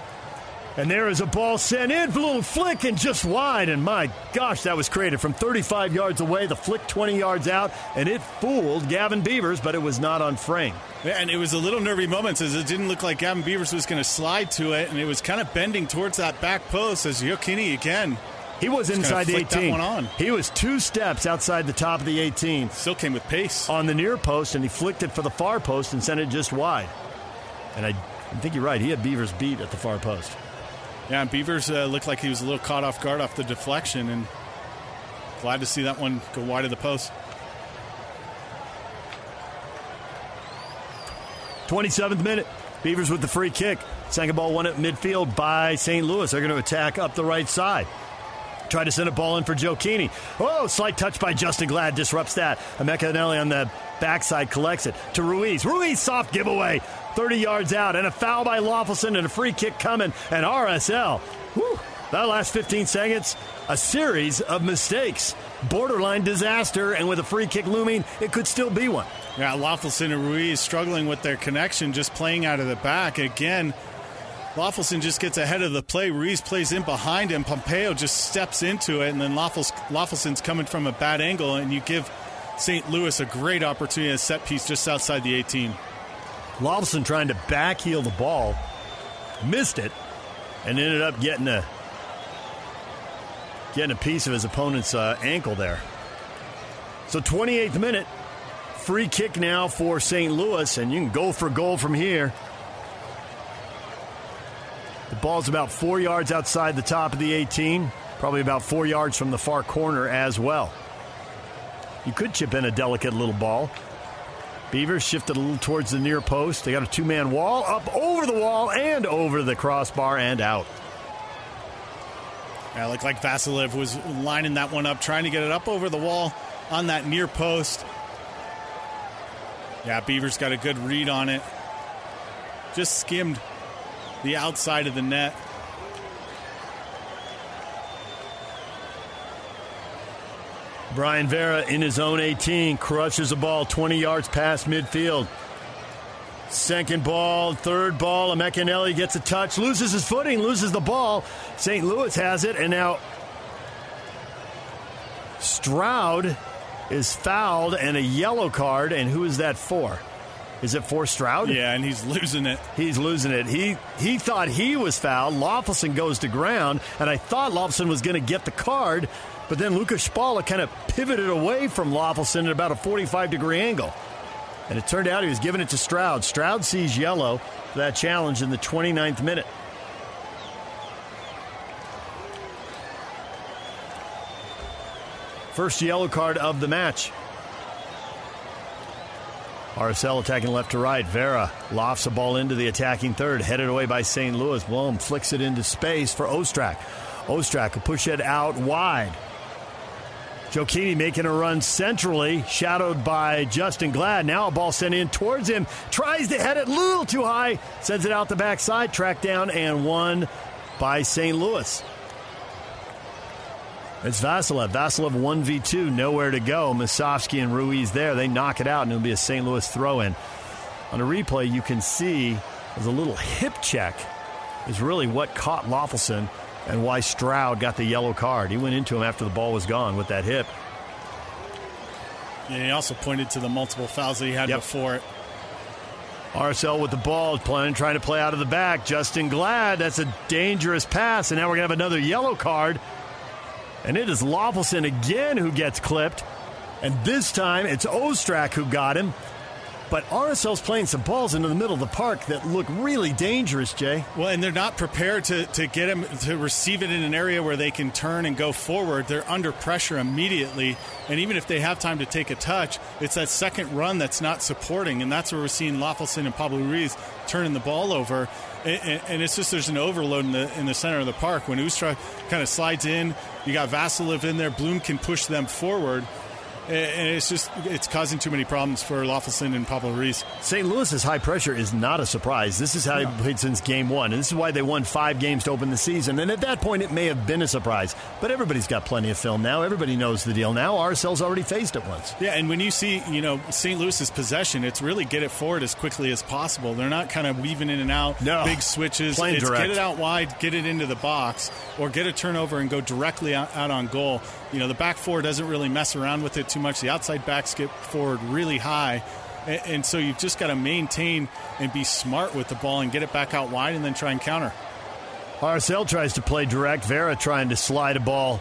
And there is a ball sent in, a little flick and just wide. And my gosh, that was created from 35 yards away. The flick 20 yards out, and it fooled Gavin Beavers, but it was not on frame. And it was a little nervy moment as it didn't look like Gavin Beavers was going to slide to it, and it was kind of bending towards that back post as Gioacchini again. He was inside the 18. He was two steps outside the top of the 18. Still came with pace. On the near post, and he flicked it for the far post and sent it just wide. And I, I think you're right. He had Beavers beat at the far post. Yeah, Beavers uh, looked like he was a little caught off guard off the deflection, and glad to see that one go wide of the post. 27th minute. Beavers with the free kick. Second ball won at midfield by St. Louis. They're going to attack up the right side. Try to send a ball in for Gioacchini. Oh, slight touch by Justen Glad disrupts that. Emeka on the backside collects it to Ruiz. Ruiz soft giveaway. 30 yards out, and a foul by Löffelsend and a free kick coming, and RSL. Whew, That last 15 seconds, a series of mistakes. Borderline disaster, and with a free kick looming, it could still be one. Yeah, Löffelsend and Ruiz struggling with their connection, just playing out of the back. Again, Löffelsend just gets ahead of the play. Ruiz plays in behind him. Pompeu just steps into it, and then Löffelsend's coming from a bad angle, and you give St. Louis a great opportunity, a set piece just outside the 18. Löffelsend trying to backheel the ball, missed it, and ended up getting a getting a piece of his opponent's uh, ankle there. So 28th minute, free kick now for St. Louis, and you can go for goal from here. The ball's about four yards outside the top of the 18, probably about four yards from the far corner as well. You could chip in a delicate little ball. Beavers shifted a little towards the near post. They got a two man wall up over the wall and over the crossbar and out. Yeah, looked like Vassilev was lining that one up, trying to get it up over the wall on that near post. Yeah, Beavers got a good read on it. Just skimmed the outside of the net. Bryan Vera in his own 18 crushes a ball 20 yards past midfield. Second ball, third ball. Emeka Eneli gets a touch, loses his footing, loses the ball. St. Louis has it, and now Stroud is fouled and a yellow card. And who is that for? Is it for Stroud? Yeah, and he's losing it. He's losing it. He he thought he was fouled. Löffelsend goes to ground, and I thought Löffelsend was going to get the card, but then Lukasz Szpala kind of pivoted away from Löffelsend at about a 45 degree angle. And it turned out he was giving it to Stroud. Stroud sees yellow for that challenge in the 29th minute. First yellow card of the match. RSL attacking left to right. Vera lofts a ball into the attacking third, headed away by St. Louis. Blom flicks it into space for Ostrak. Ostrak will push it out wide. Gioacchini making a run centrally, shadowed by Justen Glad. Now a ball sent in towards him. Tries to head it a little too high. Sends it out the backside. Tracked down and won by St. Louis. It's Vassilev. Vassilev 1v2, nowhere to go. Musovski and Ruiz there. They knock it out, and it'll be a St. Louis throw in. On a replay, you can see there's a little hip check, is really what caught Löffelsend and why Stroud got the yellow card. He went into him after the ball was gone with that hip. And he also pointed to the multiple fouls that he had yep. before it. RSL with the ball, playing, trying to play out of the back. Justen Glad, that's a dangerous pass, and now we're going to have another yellow card and it is Löffelsend again who gets clipped. And this time it's Ostrak who got him. But RSL's playing some balls into the middle of the park that look really dangerous, Jay. Well, and they're not prepared to, to get him to receive it in an area where they can turn and go forward. They're under pressure immediately. And even if they have time to take a touch, it's that second run that's not supporting. And that's where we're seeing Löffelsend and Pablo Ruiz turning the ball over. And, and, it's just there's an overload in the in the center of the park. When Ostrak kind of slides in, you got Vassilev in there. Blom can push them forward and it's just it's causing too many problems for Löffelsend and Pablo Ruiz. St. Louis's high pressure is not a surprise. This is how no. they played since game one, and this is why they won five games to open the season. And at that point, it may have been a surprise, but everybody's got plenty of film now. Everybody knows the deal now. RSL's already faced it once. Yeah, and when you see you know St. Louis's possession, it's really get it forward as quickly as possible. They're not kind of weaving in and out, no. big switches. Plain it's direct. get it out wide, get it into the box, or get a turnover and go directly out, out on goal. You know the back four doesn't really mess around with it too much. The outside back get forward really high. And, and so you've just got to maintain and be smart with the ball and get it back out wide and then try and counter. RSL tries to play direct. Vera trying to slide a ball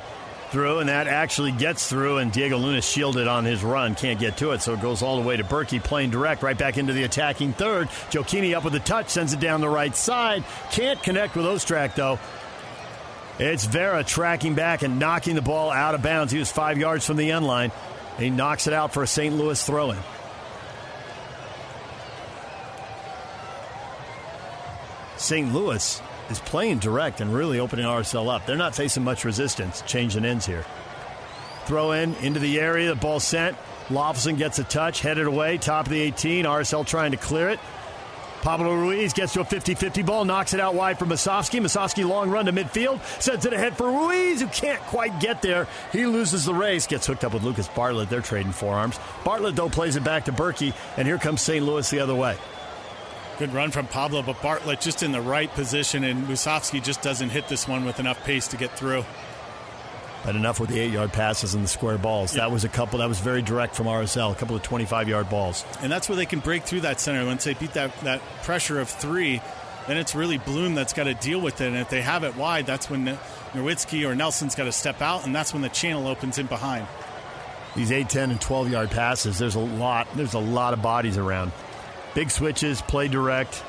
through, and that actually gets through, and Diego Luna shielded on his run. Can't get to it, so it goes all the way to Bürki playing direct, right back into the attacking third. Gioacchini up with a touch, sends it down the right side. Can't connect with Ostrak, though. It's Vera tracking back and knocking the ball out of bounds. He was five yards from the end line. He knocks it out for a St. Louis throw in. St. Louis is playing direct and really opening RSL up. They're not facing much resistance. Changing ends here. Throw in into the area. The ball sent. Löffelsend gets a touch, headed away, top of the 18. RSL trying to clear it. Pablo Ruiz gets to a 50 50 ball, knocks it out wide for Musovski. Musovski long run to midfield, sends it ahead for Ruiz, who can't quite get there. He loses the race, gets hooked up with Lucas Bartlett. They're trading forearms. Bartlett, though, plays it back to Bürki, and here comes St. Louis the other way. Good run from Pablo, but Bartlett just in the right position, and Musovski just doesn't hit this one with enough pace to get through. But enough with the eight yard passes and the square balls. That was a couple, that was very direct from RSL, a couple of 25 yard balls. And that's where they can break through that center. Once they beat that, that pressure of three, then it's really Blom that's got to deal with it. And if they have it wide, that's when Nerwinski or Nelson's got to step out, and that's when the channel opens in behind. These 8, 10, and 12 yard passes, there's a lot, there's a lot of bodies around. Big switches, play direct.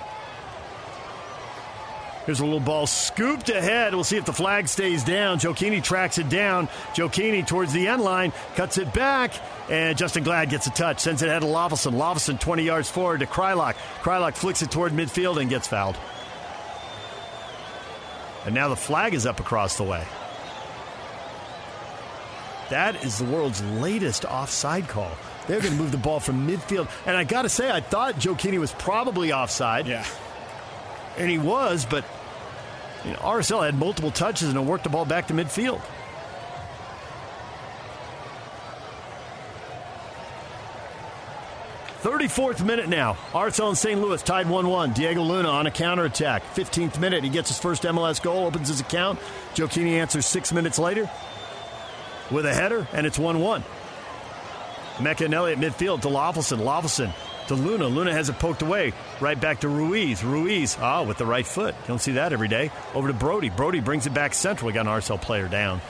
Here's a little ball scooped ahead. We'll see if the flag stays down. Gioacchini tracks it down. Gioacchini towards the end line, cuts it back, and Justen Glad gets a touch. Sends it ahead to Löffelsend. Löffelsend 20 yards forward to Kreilach. Kreilach flicks it toward midfield and gets fouled. And now the flag is up across the way. That is the world's latest offside call. They're going to move the ball from midfield. And I got to say, I thought Gioacchini was probably offside. Yeah and he was, but you know, RSL had multiple touches and it worked the ball back to midfield. Thirty-fourth minute now. RSL and St. Louis tied 1-1. Diego Luna on a counterattack. Fifteenth minute, he gets his first MLS goal, opens his account. Gioacchini answers six minutes later with a header, and it's 1-1. Emeka Eneli at midfield to Löffelsend. Löffelsend to Luna. Luna has it poked away. Right back to Ruiz. Ruiz, ah, with the right foot. Don't see that every day. Over to Brody. Brody brings it back central. We got an RSL player down.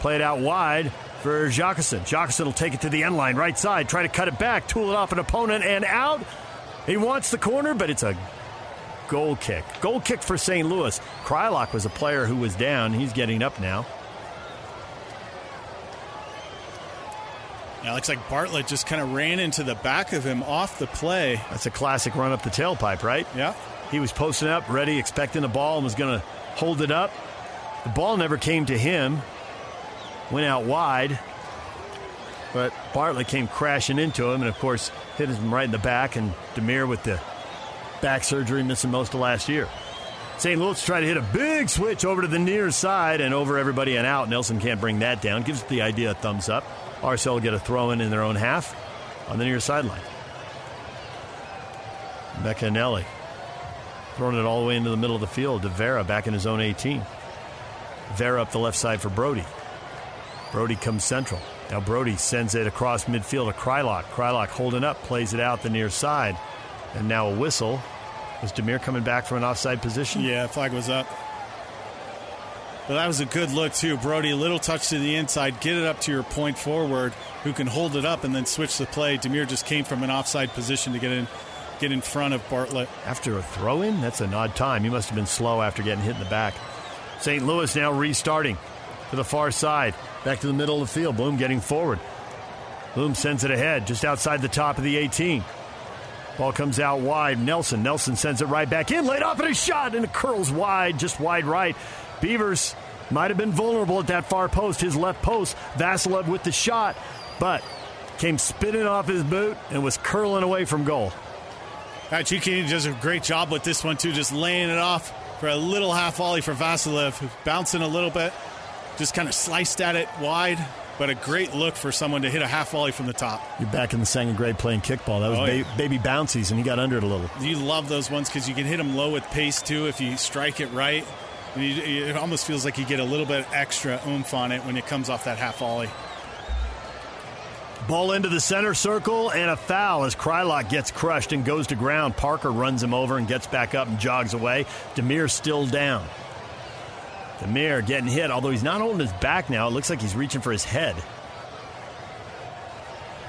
Play it out wide for Jacqueson. Jacqueson will take it to the end line, right side. Try to cut it back. Tool it off an opponent and out. He wants the corner, but it's a goal kick. Goal kick for St. Louis. Kreilach was a player who was down. He's getting up now. Yeah, looks like Bartlett just kind of ran into the back of him off the play. That's a classic run up the tailpipe, right? Yeah. He was posting up, ready, expecting the ball, and was going to hold it up. The ball never came to him. Went out wide. But Bartlett came crashing into him and, of course, hit him right in the back. And Damir with the back surgery, missing most of last year. St. Louis tried to hit a big switch over to the near side and over everybody and out. Nelson can't bring that down. Gives the idea a thumbs up. RSL get a throw in in their own half on the near sideline. Emeka Eneli throwing it all the way into the middle of the field to Vera back in his own 18. Vera up the left side for Brody. Brody comes central. Now Brody sends it across midfield to Kreilach. Kreilach holding up, plays it out the near side. And now a whistle. Was Damir coming back from an offside position? Yeah, flag was up. But that was a good look, too. Brody, a little touch to the inside, get it up to your point forward who can hold it up and then switch the play. Damir just came from an offside position to get in get in front of Bartlett. After a throw in? That's an odd time. He must have been slow after getting hit in the back. St. Louis now restarting to the far side. Back to the middle of the field. Blom getting forward. Blom sends it ahead, just outside the top of the 18. Ball comes out wide. Nelson. Nelson sends it right back in. Laid off and a shot, and it curls wide, just wide right. Beavers might have been vulnerable at that far post, his left post. Vassilev with the shot, but came spinning off his boot and was curling away from goal. Gioacchini does a great job with this one, too, just laying it off for a little half volley for Vassilev, bouncing a little bit, just kind of sliced at it wide, but a great look for someone to hit a half volley from the top. You're back in the second grade playing kickball. That was oh, ba- yeah. baby bouncies, and he got under it a little. You love those ones because you can hit them low with pace, too, if you strike it right. You, it almost feels like you get a little bit extra oomph on it when it comes off that half volley. Ball into the center circle and a foul as Kreilach gets crushed and goes to ground. Parker runs him over and gets back up and jogs away. Damir still down. Damir getting hit, although he's not holding his back now. It looks like he's reaching for his head.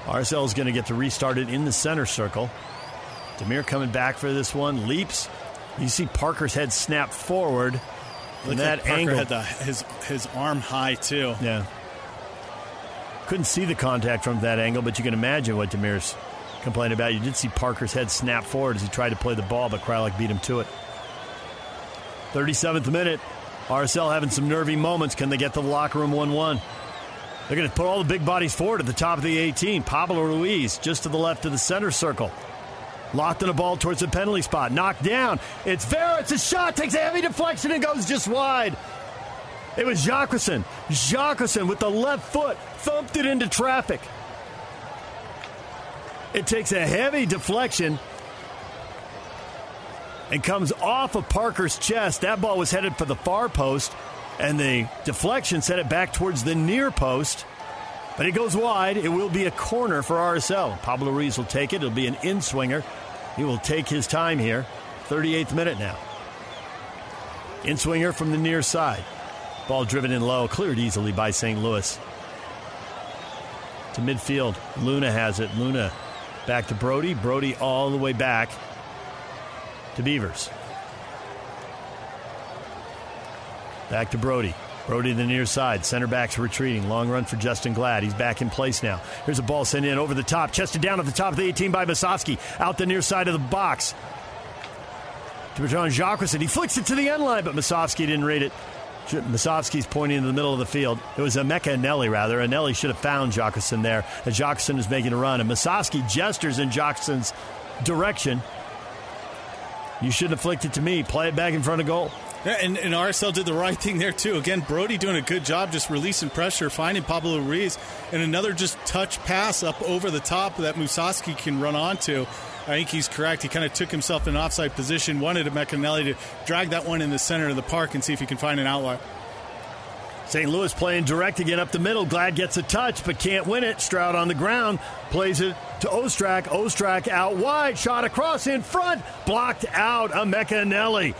RSL is going to get to restart it in the center circle. Damir coming back for this one, leaps. You see Parker's head snap forward that like angle. had the, his his arm high too. Yeah. Couldn't see the contact from that angle, but you can imagine what Damir's complaining about. You did see Parker's head snap forward as he tried to play the ball, but Kreilach beat him to it. 37th minute. RSL having some nervy moments. Can they get to the locker room 1 1? They're going to put all the big bodies forward at the top of the 18. Pablo Ruiz just to the left of the center circle. Locked on a ball towards the penalty spot. Knocked down. It's Vera. It's a shot. Takes a heavy deflection and goes just wide. It was Jacqueline. Jacqueline with the left foot thumped it into traffic. It takes a heavy deflection and comes off of Parker's chest. That ball was headed for the far post, and the deflection set it back towards the near post. But it goes wide. It will be a corner for RSL. Pablo Ruiz will take it. It'll be an in swinger. He will take his time here. 38th minute now. In swinger from the near side. Ball driven in low, cleared easily by St. Louis. To midfield. Luna has it. Luna back to Brody. Brody all the way back to Beavers. Back to Brody. Brody to the near side. Center back's retreating. Long run for Justen Glad. He's back in place now. Here's a ball sent in over the top. Chested down at the top of the 18 by Musovski. Out the near side of the box. To Bertrand Jacques. He flicks it to the end line, but Musovski didn't read it. Musovski's pointing in the middle of the field. It was a Emeka Eneli, rather. Eneli should have found Jockerson there. And is making a run. And Musovski gestures in Jockerson's direction. You shouldn't have flicked it to me. Play it back in front of goal. Yeah, and, and, RSL did the right thing there too. Again, Brody doing a good job just releasing pressure, finding Pablo Ruiz, and another just touch pass up over the top that Musovski can run onto. I think he's correct. He kind of took himself in an offside position, wanted a Emeka Eneli to drag that one in the center of the park and see if he can find an outlet. St. Louis playing direct again up the middle. Glad gets a touch, but can't win it. Stroud on the ground plays it to Ostrak. Ostrak out wide, shot across in front, blocked out. A Eneli.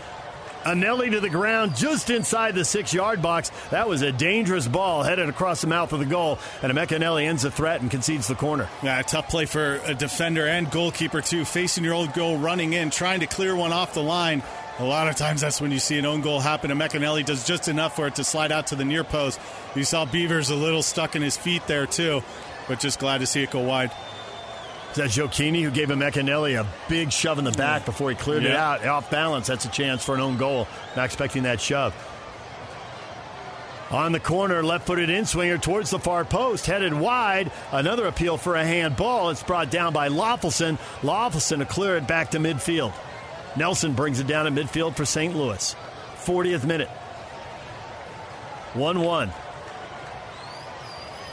Eneli to the ground just inside the six yard box. That was a dangerous ball headed across the mouth of the goal. And Eneli ends the threat and concedes the corner. Yeah, tough play for a defender and goalkeeper, too. Facing your old goal, running in, trying to clear one off the line. A lot of times that's when you see an own goal happen, and Emeka Eneli does just enough for it to slide out to the near post. You saw Beavers a little stuck in his feet there, too, but just glad to see it go wide. Is that Gioacchini who gave him Ecanelli a big shove in the back before he cleared yeah. it out? Off balance, that's a chance for an own goal. Not expecting that shove. On the corner, left footed in swinger towards the far post, headed wide. Another appeal for a handball. It's brought down by Löffelsend. Löffelsend to clear it back to midfield. Nelson brings it down at midfield for St. Louis. 40th minute. 1 1.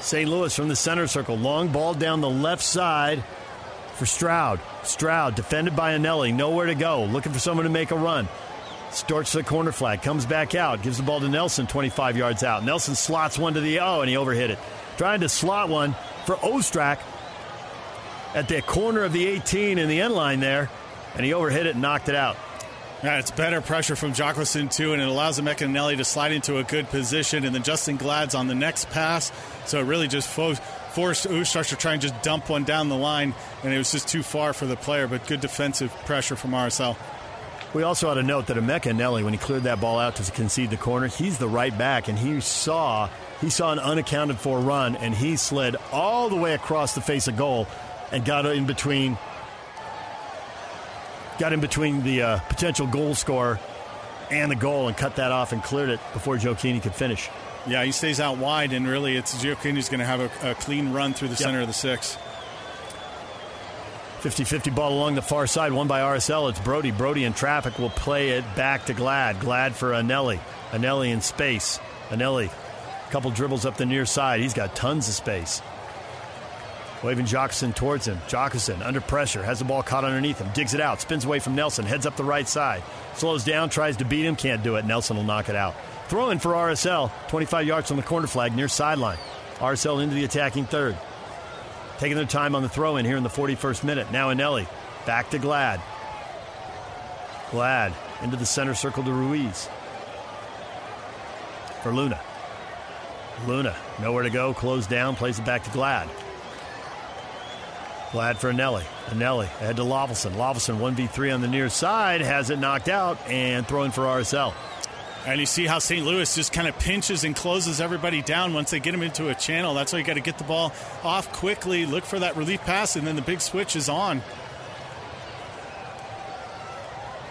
St. Louis from the center circle. Long ball down the left side for Stroud. Stroud defended by Eneli. Nowhere to go. Looking for someone to make a run. Starts the corner flag. Comes back out. Gives the ball to Nelson 25 yards out. Nelson slots one to the O and he overhit it. Trying to slot one for Ostrak at the corner of the 18 in the end line there. And he overhit it and knocked it out. Yeah, it's better pressure from Jockelson, too, and it allows the Emeka Eneli to slide into a good position. And then Justen Glad's on the next pass. So it really just fo- forced Ustars to try and just dump one down the line, and it was just too far for the player, but good defensive pressure from RSL. We also ought to note that Emeka Eneli, when he cleared that ball out to concede the corner, he's the right back, and he saw he saw an unaccounted for run, and he slid all the way across the face of goal and got in between got in between the uh, potential goal scorer and the goal and cut that off and cleared it before Gioacchini could finish. Yeah, he stays out wide, and really, it's Gioacchini's going to have a, a, clean run through the yep. center of the six. 50 50 ball along the far side, won by RSL. It's Brody. Brody in traffic will play it back to Glad. Glad for Eneli. Eneli in space. Eneli, a couple dribbles up the near side. He's got tons of space. Waving Jockson towards him. Jockson under pressure, has the ball caught underneath him, digs it out, spins away from Nelson, heads up the right side, slows down, tries to beat him, can't do it. Nelson will knock it out. Throw in for RSL, 25 yards from the corner flag near sideline. RSL into the attacking third. Taking their time on the throw in here in the 41st minute. Now Eneli. Back to Glad. Glad into the center circle to Ruiz. For Luna. Luna, nowhere to go, closed down, plays it back to Glad. Glad for Eneli. Eneli ahead to Löffelsend. Löffelsend 1v3 on the near side, has it knocked out, and throwing for RSL. And you see how St. Louis just kind of pinches and closes everybody down once they get them into a channel. That's why you got to get the ball off quickly, look for that relief pass, and then the big switch is on.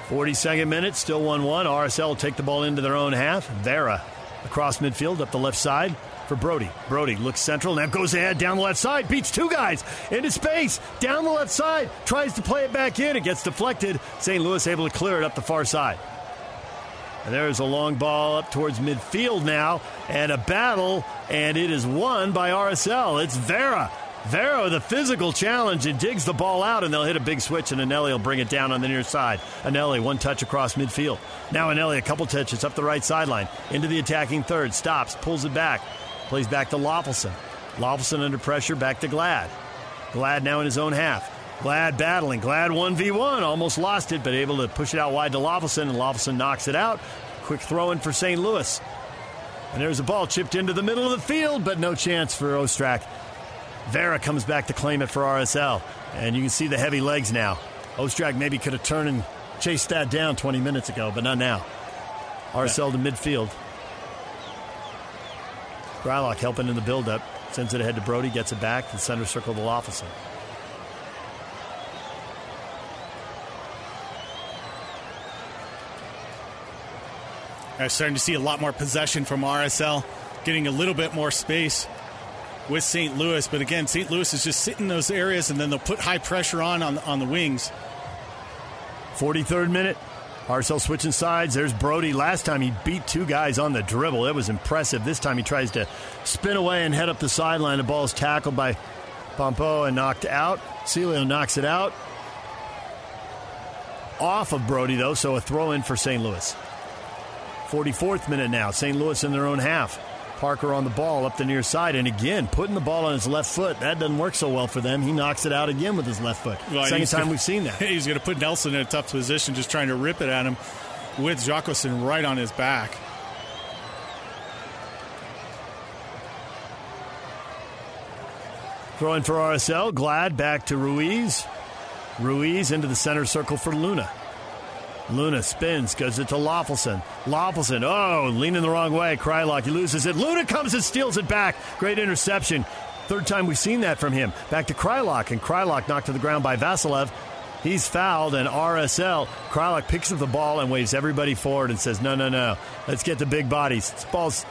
42nd minute, still 1 1. RSL take the ball into their own half. Vera Across midfield, up the left side for Brody. Brody looks central, now goes ahead down the left side, beats two guys into space, down the left side, tries to play it back in. It gets deflected. St. Louis able to clear it up the far side. And there's a long ball up towards midfield now, and a battle, and it is won by RSL. It's Vera. Vera the physical challenge and digs the ball out, and they'll hit a big switch, and Eneli will bring it down on the near side. Eneli, one touch across midfield. Now Eneli, a couple touches up the right sideline, into the attacking third, stops, pulls it back, plays back to Löffelsend. Löffelsend under pressure, back to Glad. Glad now in his own half. Glad battling. Glad 1v1. Almost lost it, but able to push it out wide to Löffelsend, and Löffelsend knocks it out. Quick throw in for St. Louis. And there's a ball chipped into the middle of the field, but no chance for Ostrak. Vera comes back to claim it for RSL. And you can see the heavy legs now. Ostrak maybe could have turned and chased that down 20 minutes ago, but not now. RSL to midfield. Kreilach helping in the buildup. Sends it ahead to Brody, gets it back to the center circle of the Löffelsend. I'm starting to see a lot more possession from RSL, getting a little bit more space with St. Louis. But again, St. Louis is just sitting in those areas, and then they'll put high pressure on on, on the wings. 43rd minute. RSL switching sides. There's Brody. Last time he beat two guys on the dribble. It was impressive. This time he tries to spin away and head up the sideline. The ball is tackled by Pompeu and knocked out. Celio knocks it out. Off of Brody, though, so a throw in for St. Louis. 44th minute now. St. Louis in their own half. Parker on the ball up the near side, and again putting the ball on his left foot. That doesn't work so well for them. He knocks it out again with his left foot. Well, Second time gonna, we've seen that. He's going to put Nelson in a tough position, just trying to rip it at him with Jacqueline right on his back. Throwing for RSL, Glad back to Ruiz. Ruiz into the center circle for Luna. Luna spins, goes it to Löffelsend. Löffelsend, oh, leaning the wrong way. Kreilach, he loses it. Luna comes and steals it back. Great interception. Third time we've seen that from him. Back to Kreilach, and Kreilach knocked to the ground by Vassilev. He's fouled, and RSL, Kreilach picks up the ball and waves everybody forward and says, no, no, no. Let's get the big bodies. This ball's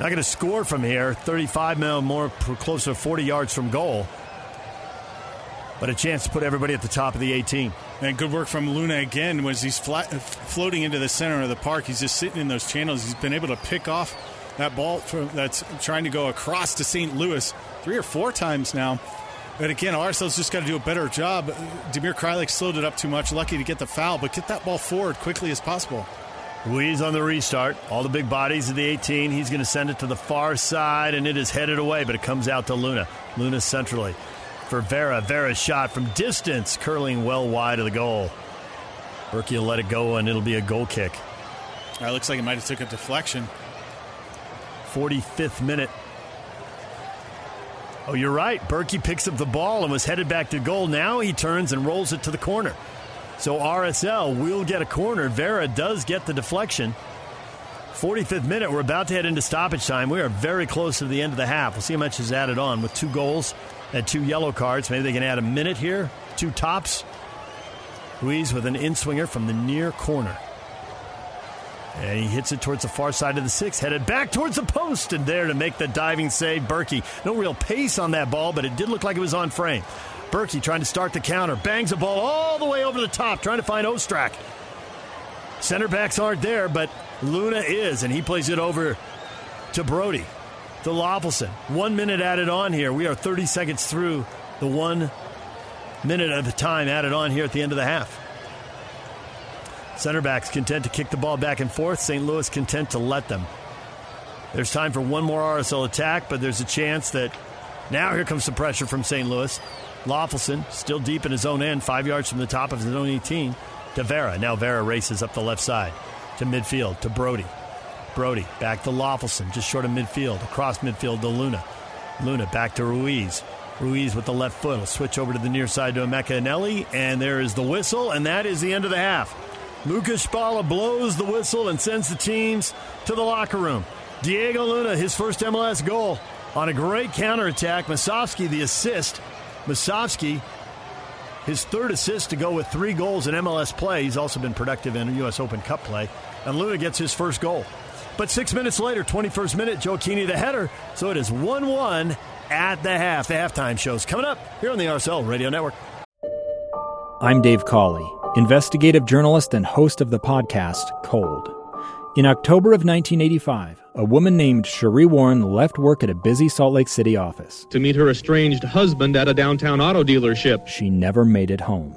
not going to score from here. 35 mil more, closer to 40 yards from goal. But a chance to put everybody at the top of the 18. And good work from Luna again was he's flat, floating into the center of the park. He's just sitting in those channels. He's been able to pick off that ball from, that's trying to go across to St. Louis three or four times now. But again, RSL's just got to do a better job. Damir Kreilach slowed it up too much. Lucky to get the foul, but get that ball forward quickly as possible. Ruiz on the restart. All the big bodies of the 18. He's going to send it to the far side, and it is headed away, but it comes out to Luna. Luna centrally for Vera. Vera's shot from distance, curling well wide of the goal. Bürki will let it go, and it'll be a goal kick. It looks like it might have took a deflection. 45th minute. Oh, you're right. Bürki picks up the ball and was headed back to goal. Now he turns and rolls it to the corner. So RSL will get a corner. Vera does get the deflection. 45th minute. We're about to head into stoppage time. We are very close to the end of the half. We'll see how much is added on with two goals and two yellow cards. Maybe they can add a minute here. Two tops. Ruiz with an in swinger from the near corner. And he hits it towards the far side of the six, headed back towards the post, and there to make the diving save, Bürki. No real pace on that ball, but it did look like it was on frame. Bürki trying to start the counter, bangs the ball all the way over the top, trying to find Ostrak. Center backs aren't there, but Luna is, and he plays it over to Brody to Löffelsend. One minute added on here. We are 30 seconds through the one minute of the time added on here at the end of the half. Center backs content to kick the ball back and forth. St. Louis content to let them. There's time for one more RSL attack, but there's a chance that now here comes the pressure from St. Louis. Löffelsend still deep in his own end, five yards from the top of his own 18 to Vera. Now Vera races up the left side to midfield to Brody. Brody back to Löffelsend, just short of midfield, across midfield to Luna. Luna back to Ruiz. Ruiz with the left foot will switch over to the near side to Emeka Eneli, and there is the whistle, and that is the end of the half. Lukasz Szpala blows the whistle and sends the teams to the locker room. Diego Luna, his first MLS goal on a great counterattack. Musovski, the assist. Musovski, his third assist to go with three goals in MLS play. He's also been productive in U.S. Open Cup play. And Luna gets his first goal. But six minutes later, 21st minute, Gioacchini the header. So it is 1 1 at the half. The halftime show's coming up here on the RSL Radio Network. I'm Dave Cawley, investigative journalist and host of the podcast Cold. In October of 1985, a woman named Sheree Warren left work at a busy Salt Lake City office to meet her estranged husband at a downtown auto dealership. She never made it home.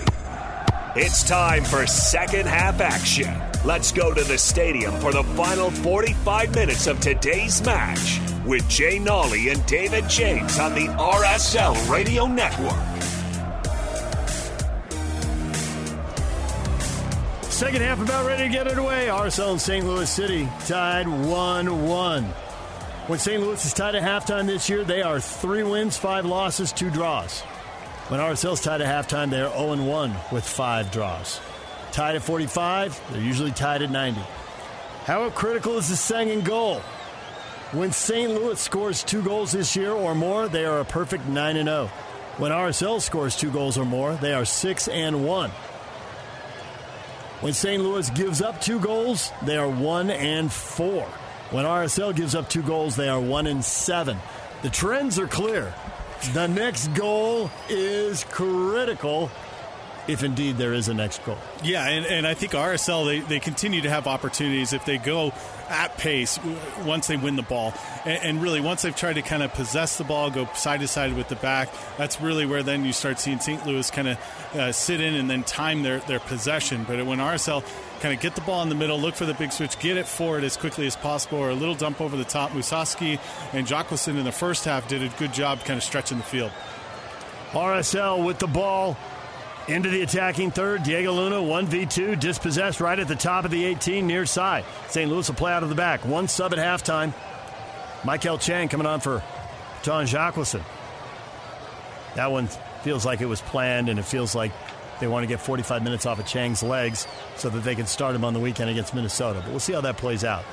it's time for second half action. Let's go to the stadium for the final 45 minutes of today's match with Jay Nolly and David James on the RSL Radio Network. Second half about ready to get underway. RSL and St. Louis City tied 1 1. When St. Louis is tied at halftime this year, they are three wins, five losses, two draws. When RSL's tied at halftime, they're 0 1 with five draws. Tied at 45, they're usually tied at 90. How critical is the second goal? When St. Louis scores two goals this year or more, they are a perfect 9 0. When RSL scores two goals or more, they are 6 and 1. When St. Louis gives up two goals, they are 1 and 4. When RSL gives up two goals, they are 1 and 7. The trends are clear. The next goal is critical if indeed there is a next goal. Yeah, and, and I think RSL, they, they continue to have opportunities if they go at pace once they win the ball. And, and, really, once they've tried to kind of possess the ball, go side to side with the back, that's really where then you start seeing St. Louis kind of uh, sit in and then time their, their possession. But when RSL kind of get the ball in the middle, look for the big switch, get it forward as quickly as possible, or a little dump over the top. Musovski and Jacqueline in the first half did a good job kind of stretching the field. RSL with the ball into the attacking third. Diego Luna, 1v2, dispossessed right at the top of the 18 near side. St. Louis will play out of the back. One sub at halftime. Maikel Chang coming on for Ton Jacqueline. That one feels like it was planned, and it feels like they want to get 45 minutes off of Chang's legs so that they can start him on the weekend against Minnesota. But we'll see how that plays out.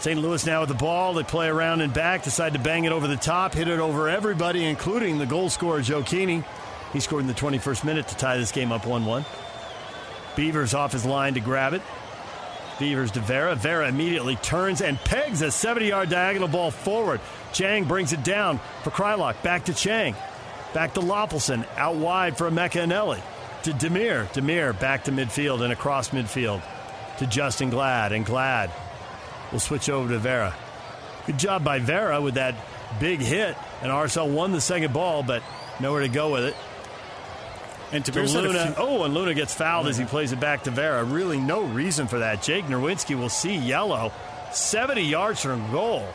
St. Louis now with the ball. They play around and back, decide to bang it over the top, hit it over everybody, including the goal scorer, Gioacchini. He scored in the 21st minute to tie this game up 1 1. Beavers off his line to grab it. Beavers to Vera. Vera immediately turns and pegs a 70 yard diagonal ball forward. Chang brings it down for Kreilach. Back to Chang. Back to Löffelsend. Out wide for Emeka Eneli. To Damir. Damir back to midfield and across midfield to Justen Glad. And Glad will switch over to Vera. Good job by Vera with that big hit. And RSL won the second ball, but nowhere to go with it. And to Luna. Oh, and Luna gets fouled as he plays it back to Vera. Really, no reason for that. Jake Nerwinski will see yellow. 70 yards from goal.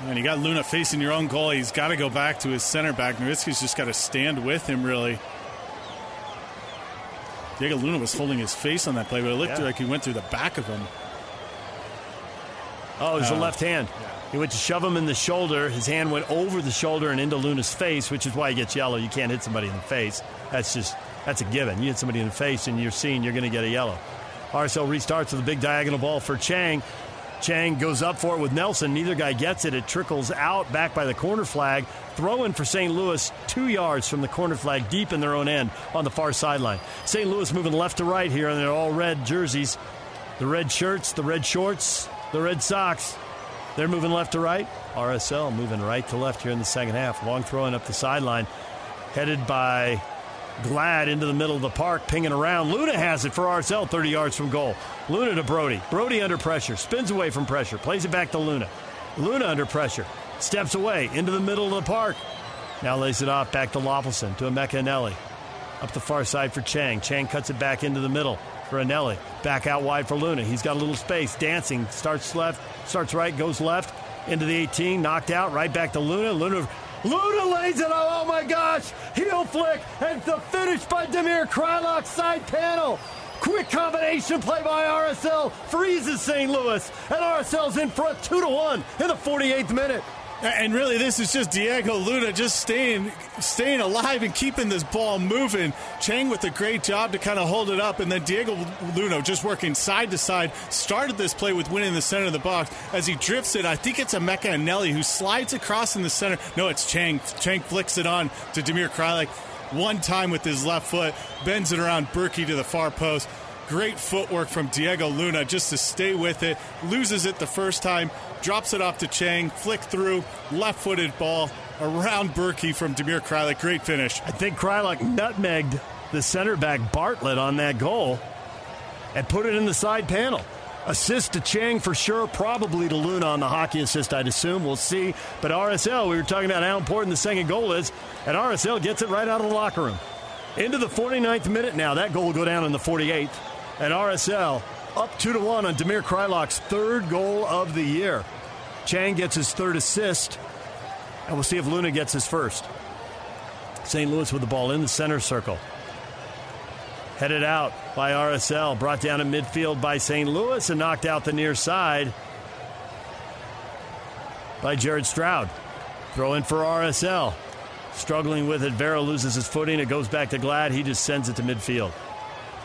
And you got Luna facing your own goal. He's got to go back to his center back. Nerwinski's just got to stand with him, really. Diego Luna was holding his face on that play, but it looked yeah. like he went through the back of him. Oh, it was uh, the left hand. Yeah. He went to shove him in the shoulder. His hand went over the shoulder and into Luna's face, which is why he gets yellow. You can't hit somebody in the face. That's just that's a given. You hit somebody in the face and you're seen, you're going to get a yellow. RSL restarts with a big diagonal ball for Chang. Chang goes up for it with Nelson. Neither guy gets it. It trickles out back by the corner flag. Throw in for St. Louis, two yards from the corner flag, deep in their own end on the far sideline. St. Louis moving left to right here, and they're all red jerseys. The red shirts, the red shorts, the red socks. They're moving left to right. RSL moving right to left here in the second half. Long throwing up the sideline, headed by Glad into the middle of the park, pinging around. Luna has it for RSL, 30 yards from goal. Luna to Brody. Brody under pressure, spins away from pressure, plays it back to Luna. Luna under pressure, steps away into the middle of the park. Now lays it off back to Löffelsend to Emeka Eneli. Up the far side for Chang. Chang cuts it back into the middle for Eneli. Back out wide for Luna. He's got a little space. Dancing. Starts left, starts right, goes left into the 18. Knocked out. Right back to Luna. Luna. Luna lays it. Oh my gosh! Heel flick and the finish by Damir Kreilach side panel. Quick combination play by RSL freezes St. Louis, and RSL's in front two to one in the 48th minute. And really, this is just Diego Luna just staying staying alive and keeping this ball moving. Chang with a great job to kind of hold it up, and then Diego Luna just working side to side. Started this play with winning the center of the box as he drifts it. I think it's Emeka Eneli who slides across in the center. No, it's Chang. Chang flicks it on to Damir Kreilach one time with his left foot, bends it around Bürki to the far post. Great footwork from Diego Luna just to stay with it. Loses it the first time, drops it off to Chang, flick through, left footed ball around Bürki from Damir Kreilach. Great finish. I think Kreilach nutmegged the center back Bartlett on that goal and put it in the side panel. Assist to Chang for sure, probably to Luna on the hockey assist, I'd assume. We'll see. But RSL, we were talking about how important the second goal is, and RSL gets it right out of the locker room. Into the 49th minute now. That goal will go down in the 48th. And RSL up 2 to 1 on Damir Kreilach's third goal of the year. Chang gets his third assist, and we'll see if Luna gets his first. St. Louis with the ball in the center circle. Headed out by RSL, brought down in midfield by St. Louis, and knocked out the near side by Jared Stroud. Throw in for RSL. Struggling with it. Vera loses his footing. It goes back to Glad. He just sends it to midfield.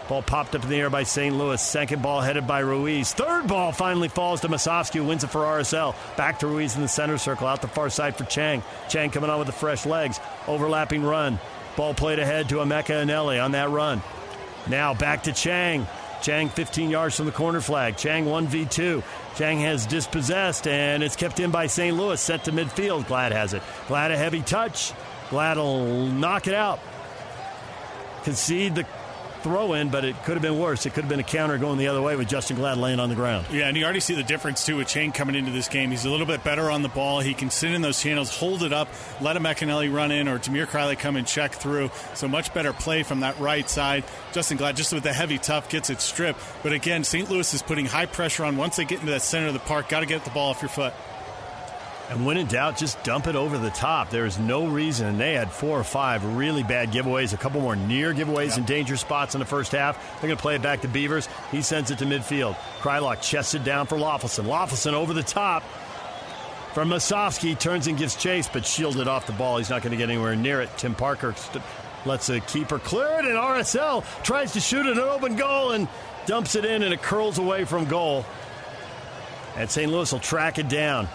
Ball popped up in the air by St. Louis. Second ball headed by Ruiz. Third ball finally falls to Musovski, who wins it for RSL. Back to Ruiz in the center circle, out the far side for Chang. Chang coming on with the fresh legs. Overlapping run. Ball played ahead to Emeka Eneli on that run. Now back to Chang. Chang 15 yards from the corner flag. Chang 1v2. Chang has dispossessed, and it's kept in by St. Louis, set to midfield. Glad has it. Glad a heavy touch. Glad will knock it out. Concede the throw in, but it could have been worse. It could have been a counter going the other way with Justen Glad laying on the ground. Yeah, and you already see the difference too with Chang coming into this game. He's a little bit better on the ball. He can sit in those channels, hold it up, let Emeka Eneli run in, or Damir Kreilach come and check through. So much better play from that right side. Justen Glad just with the heavy tough gets it stripped. But again, St. Louis is putting high pressure on once they get into that center of the park. Got to get the ball off your foot. And when in doubt, just dump it over the top. There's no reason. And they had four or five really bad giveaways, a couple more near giveaways yeah. in danger spots in the first half. They're going to play it back to Beavers. He sends it to midfield. Kreilach chests it down for Löffelsend. Löffelsend over the top from Musovski. Turns and gives chase, but shielded off the ball. He's not going to get anywhere near it. Tim Parker st- lets a keeper clear it, and RSL tries to shoot an open goal and dumps it in, and it curls away from goal. And St. Louis will track it down.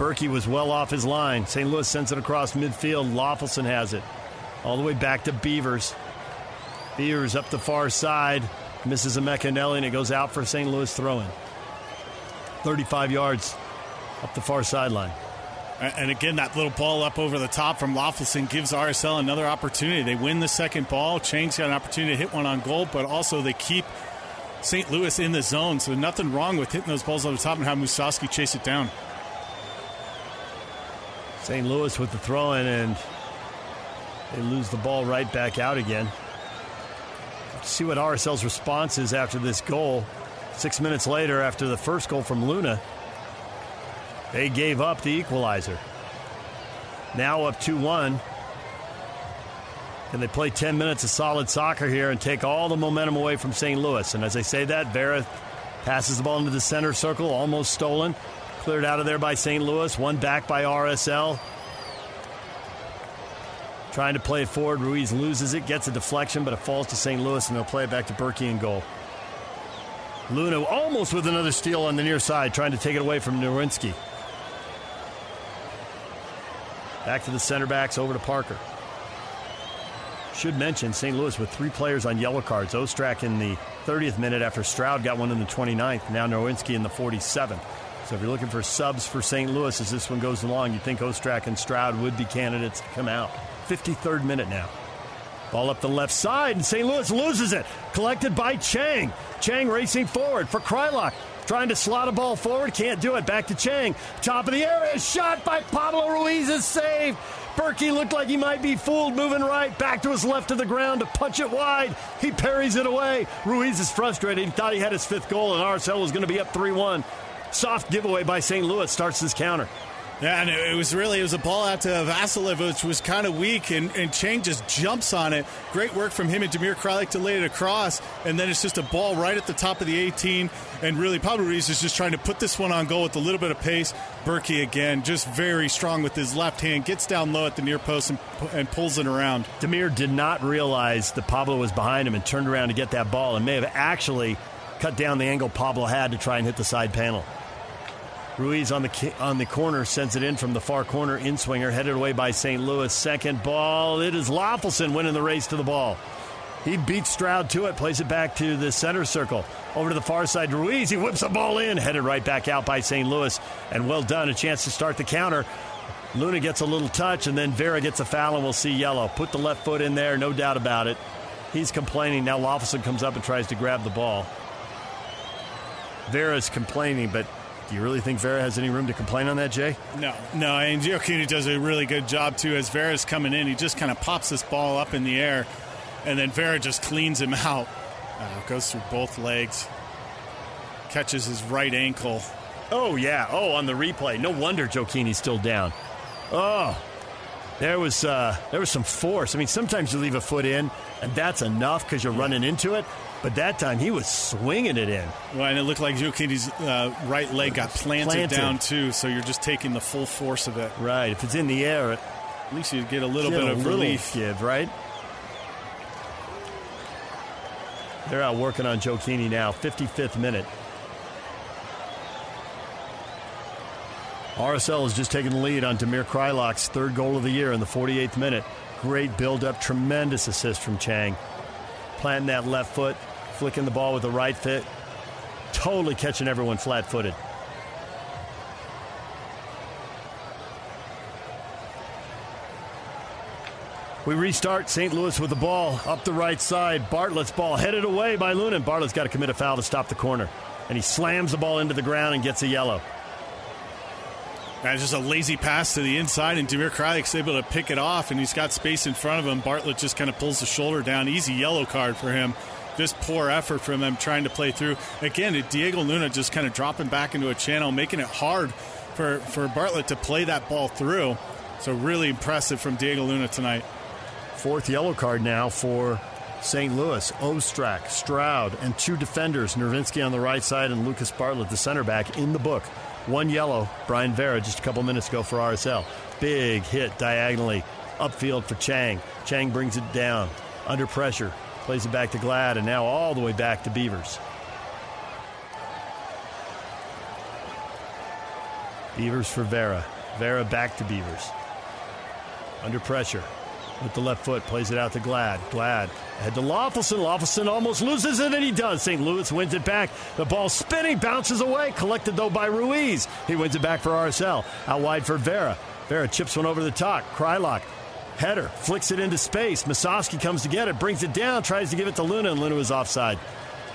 Bürki was well off his line. St. Louis sends it across midfield. Löffelsend has it. All the way back to Beavers. Beavers up the far side. Misses Emeka Eneli and it goes out for St. Louis throwing. 35 yards up the far sideline. And again, that little ball up over the top from Löffelsend gives RSL another opportunity. They win the second ball. Chang's got an opportunity to hit one on goal, but also they keep St. Louis in the zone. So nothing wrong with hitting those balls over the top and have Musovski chase it down. St. Louis with the throw in, and they lose the ball right back out again. See what RSL's response is after this goal. Six minutes later, after the first goal from Luna, they gave up the equalizer. Now up 2 1. And they play 10 minutes of solid soccer here and take all the momentum away from St. Louis? And as I say that, Vera passes the ball into the center circle, almost stolen. Cleared out of there by St. Louis. One back by RSL. Trying to play it forward. Ruiz loses it, gets a deflection, but it falls to St. Louis, and they'll play it back to Bürki in goal. Luna almost with another steal on the near side, trying to take it away from Nerwinski. Back to the center backs, over to Parker. Should mention St. Louis with three players on yellow cards. Ostrak in the 30th minute after Stroud got one in the 29th. Now Nerwinski in the 47th. So if you're looking for subs for St. Louis as this one goes along, you'd think Ostrak and Stroud would be candidates to come out. 53rd minute now. Ball up the left side, and St. Louis loses it. Collected by Chang. Chang racing forward for Kreilach. Trying to slot a ball forward, can't do it. Back to Chang. Top of the area, shot by Pablo Ruiz is saved. Bürki looked like he might be fooled, moving right, back to his left to the ground to punch it wide. He parries it away. Ruiz is frustrated. He thought he had his fifth goal, and RSL was going to be up 3 1. Soft giveaway by St. Louis starts this counter. Yeah, and it was really it was a ball out to Vassilev, which was kind of weak, and, and Chang just jumps on it. Great work from him and Damir Kreilach to lay it across, and then it's just a ball right at the top of the 18, and really Pablo Ruiz is just trying to put this one on goal with a little bit of pace. Bürki again, just very strong with his left hand, gets down low at the near post and, and pulls it around. Damir did not realize that Pablo was behind him and turned around to get that ball, and may have actually cut down the angle Pablo had to try and hit the side panel. Ruiz on the on the corner sends it in from the far corner in swinger, headed away by St. Louis. Second ball, it is Löffelsend winning the race to the ball. He beats Stroud to it, plays it back to the center circle. Over to the far side, Ruiz. He whips the ball in, headed right back out by St. Louis. And well done, a chance to start the counter. Luna gets a little touch, and then Vera gets a foul, and we'll see yellow. Put the left foot in there, no doubt about it. He's complaining. Now Löffelsend comes up and tries to grab the ball. Vera's complaining, but do you really think Vera has any room to complain on that, Jay? No, no. And Gioacchini does a really good job too. As Vera's coming in, he just kind of pops this ball up in the air, and then Vera just cleans him out. Uh, goes through both legs, catches his right ankle. Oh yeah. Oh, on the replay. No wonder Gioacchini's still down. Oh, there was uh, there was some force. I mean, sometimes you leave a foot in, and that's enough because you're running into it. But that time he was swinging it in. Well, and it looked like Gioacchini's uh, right leg got planted, planted, down too, so you're just taking the full force of it. Right. If it's in the air, at least you get a little bit of relief. Give right. They're out working on Gioacchini now. 55th minute. RSL has just taken the lead on Damir Kreilach's third goal of the year in the 48th minute. Great build up, tremendous assist from Chang. Planting that left foot, flicking the ball with the right foot, totally catching everyone flat footed. We restart St. Louis with the ball up the right side. Bartlett's ball headed away by Lunin. Bartlett's got to commit a foul to stop the corner. And he slams the ball into the ground and gets a yellow. That's just a lazy pass to the inside, and Damir Kreilach's able to pick it off, and he's got space in front of him. Bartlett just kind of pulls the shoulder down. Easy yellow card for him just poor effort from them trying to play through. Again, Diego Luna just kind of dropping back into a channel, making it hard for, for Bartlett to play that ball through. So, really impressive from Diego Luna tonight. Fourth yellow card now for St. Louis. Ostrak, Stroud, and two defenders, Nerwinski on the right side and Lucas Bartlett, the center back, in the book. One yellow, Bryan Vera, just a couple minutes ago for RSL. Big hit diagonally, upfield for Chang. Chang brings it down, under pressure, Plays it back to Glad, and now all the way back to Beavers. Beavers for Vera. Vera back to Beavers. Under pressure. With the left foot, plays it out to Glad. Glad head to Löffelsend. Löffelsend almost loses it, and he does. St. Louis wins it back. The ball spinning, bounces away. Collected, though, by Ruiz. He wins it back for RSL. Out wide for Vera. Vera chips one over the top. Kreilach Header, flicks it into space. Musovski comes to get it, brings it down, tries to give it to Luna, and Luna was offside.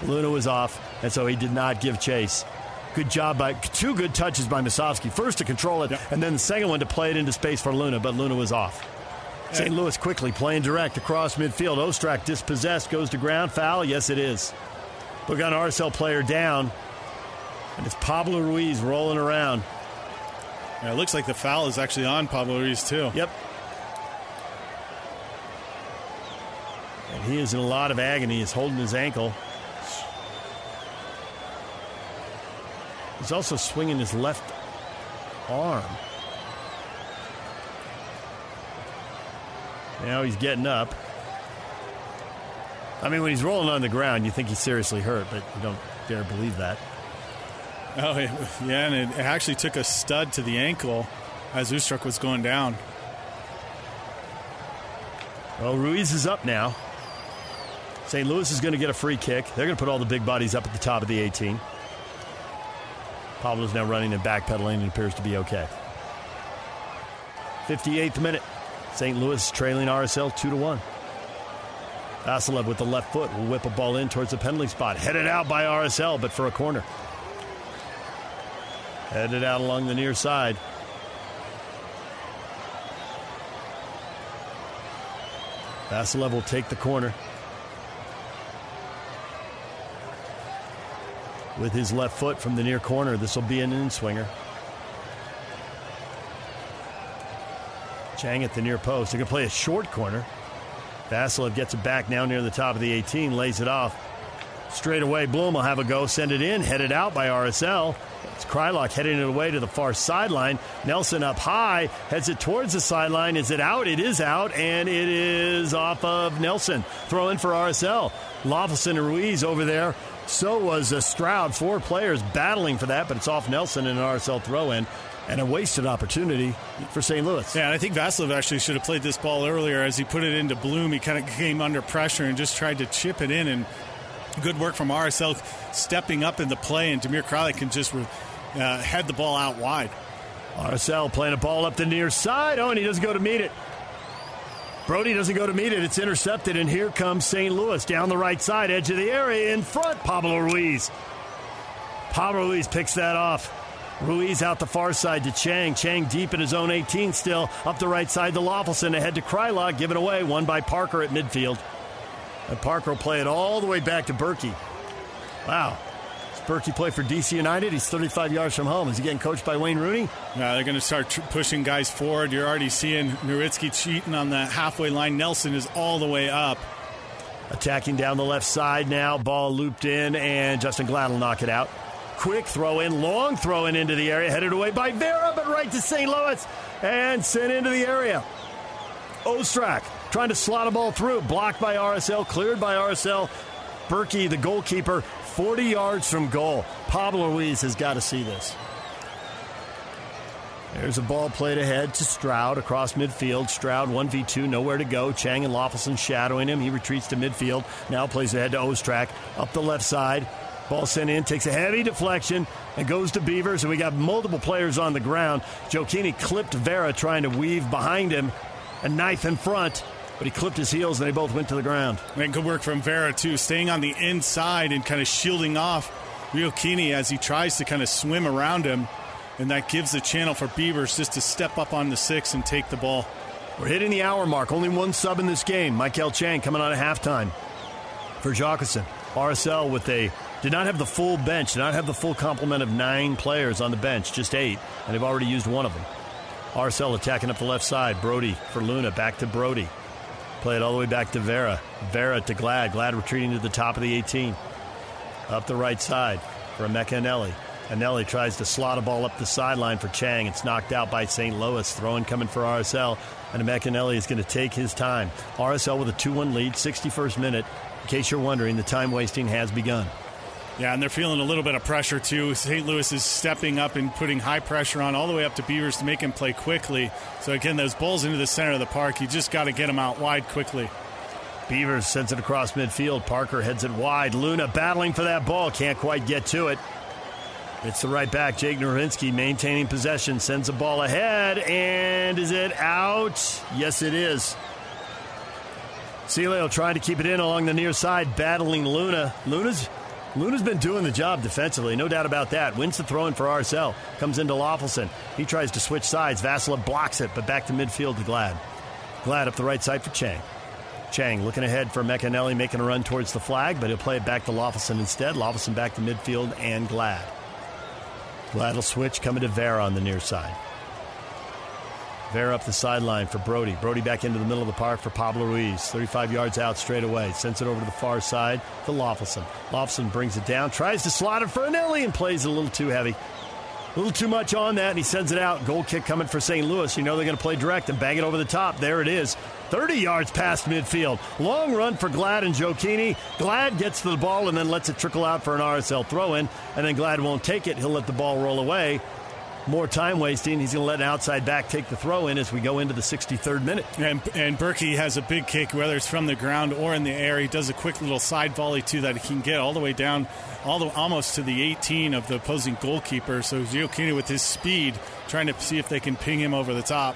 Luna was off, and so he did not give chase. Good job by two good touches by Musovski. First to control it, yep. and then the second one to play it into space for Luna, but Luna was off. St. Louis quickly playing direct across midfield. Ostrak dispossessed, goes to ground. Foul? Yes, it is. Look on RSL player down, and it's Pablo Ruiz rolling around. Yeah, it looks like the foul is actually on Pablo Ruiz, too. Yep. And he is in a lot of agony. He's holding his ankle. He's also swinging his left arm. Now he's getting up. I mean, when he's rolling on the ground, you think he's seriously hurt, but you don't dare believe that. Oh, yeah, and it actually took a stud to the ankle as Ostrak was going down. Well, Ruiz is up now. St. Louis is going to get a free kick. They're going to put all the big bodies up at the top of the 18. Pablo's now running and backpedaling and appears to be okay. 58th minute. St. Louis trailing RSL 2 to 1. Vassilev with the left foot will whip a ball in towards the penalty spot. Headed out by RSL, but for a corner. Headed out along the near side. Vassilev will take the corner. With his left foot from the near corner, this will be an in swinger. Chang at the near post. They're going to play a short corner. Vassilev gets it back now near the top of the 18, lays it off. Straight away, Blom will have a go, send it in, headed out by RSL. It's Kreilach heading it away to the far sideline. Nelson up high, heads it towards the sideline. Is it out? It is out, and it is off of Nelson. Throw in for RSL. Löffelsend and Ruiz over there. So was Stroud. Four players battling for that, but it's off Nelson and an RSL throw in and a wasted opportunity for St. Louis. Yeah, and I think Vassilev actually should have played this ball earlier as he put it into Blom. He kind of came under pressure and just tried to chip it in, and good work from RSL stepping up in the play, and Damir Kreilach can just uh, head the ball out wide. RSL playing a ball up the near side. Oh, and he doesn't go to meet it. Brody doesn't go to meet it. It's intercepted, and here comes St. Louis down the right side, edge of the area, in front. Pablo Ruiz. Pablo Ruiz picks that off. Ruiz out the far side to Chang. Chang deep in his own 18 still. Up the right side to Löffelsend. Ahead to Kreilach. Given away. One by Parker at midfield. And Parker will play it all the way back to Bürki. Wow. Does Bürki play for DC United? He's 35 yards from home. Is he getting coached by Wayne Rooney? Yeah, they're going to start tr- pushing guys forward. You're already seeing Nerwinski cheating on the halfway line. Nelson is all the way up. Attacking down the left side now. Ball looped in, and Justen Glad will knock it out. Quick throw in, long throw in into the area, headed away by Vera, but right to St. Louis and sent into the area. Ostrak trying to slot a ball through, blocked by RSL, cleared by RSL. Bürki, the goalkeeper, 40 yards from goal. Pablo Ruiz has got to see this. There's a ball played ahead to Stroud across midfield. Stroud 1v2, nowhere to go. Chang and Löffelsend shadowing him. He retreats to midfield. Now plays ahead to Ostrak. Up the left side. Ball sent in, takes a heavy deflection, and goes to Beavers. And we got multiple players on the ground. Gioacchini clipped Vera trying to weave behind him, a knife in front, but he clipped his heels and they both went to the ground. And good work from Vera, too, staying on the inside and kind of shielding off Gioacchini as he tries to kind of swim around him. And that gives the channel for Beavers just to step up on the six and take the ball. We're hitting the hour mark. Only one sub in this game. Maikel Chang coming on at halftime for Jockerson. RSL with a did not have the full bench, did not have the full complement of nine players on the bench, just eight, and they've already used one of them. RSL attacking up the left side. Brody for Luna, back to Brody. Play it all the way back to Vera. Vera to Glad. Glad retreating to the top of the 18. Up the right side for Emeka Eneli. Eneli tries to slot a ball up the sideline for Chang. It's knocked out by St. Louis. Throwing coming for RSL. And Emeka Eneli is going to take his time. RSL with a 2 1 lead, 61st minute. In case you're wondering, the time wasting has begun. Yeah, and they're feeling a little bit of pressure too. St. Louis is stepping up and putting high pressure on all the way up to Beavers to make him play quickly. So again, those balls into the center of the park, you just got to get them out wide quickly. Beavers sends it across midfield. Parker heads it wide. Luna battling for that ball, can't quite get to it. It's the right back, Jake Nerwinski, maintaining possession, sends the ball ahead, and is it out? Yes, it is. Celio trying to keep it in along the near side, battling Luna. Luna's Luna's been doing the job defensively, no doubt about that. Wins the throw in for RSL. Comes into Löffelsend. He tries to switch sides. Vassilev blocks it, but back to midfield to Glad. Glad up the right side for Chang. Chang looking ahead for Emeka Eneli, making a run towards the flag, but he'll play it back to Löffelsend instead. Löffelsend back to midfield and Glad. Glad will switch, coming to Vera on the near side. Vera up the sideline for Brody. Brody back into the middle of the park for Pablo Ruiz. 35 yards out straight away. Sends it over to the far side to Löffelsend. Löffelsend brings it down, tries to slot it for Eneli and plays it a little too heavy. A little too much on that, and he sends it out. Goal kick coming for St. Louis. You know they're going to play direct and bang it over the top. There it is. 30 yards past midfield. Long run for Glad and Gioacchini. Glad gets to the ball and then lets it trickle out for an RSL throw in, and then Glad won't take it. He'll let the ball roll away more time wasting. He's going to let an outside back take the throw in as we go into the 63rd minute. And, and Berkey has a big kick, whether it's from the ground or in the air. He does a quick little side volley, too, that he can get all the way down, all the, almost to the 18 of the opposing goalkeeper. So Gioacchini, with his speed, trying to see if they can ping him over the top.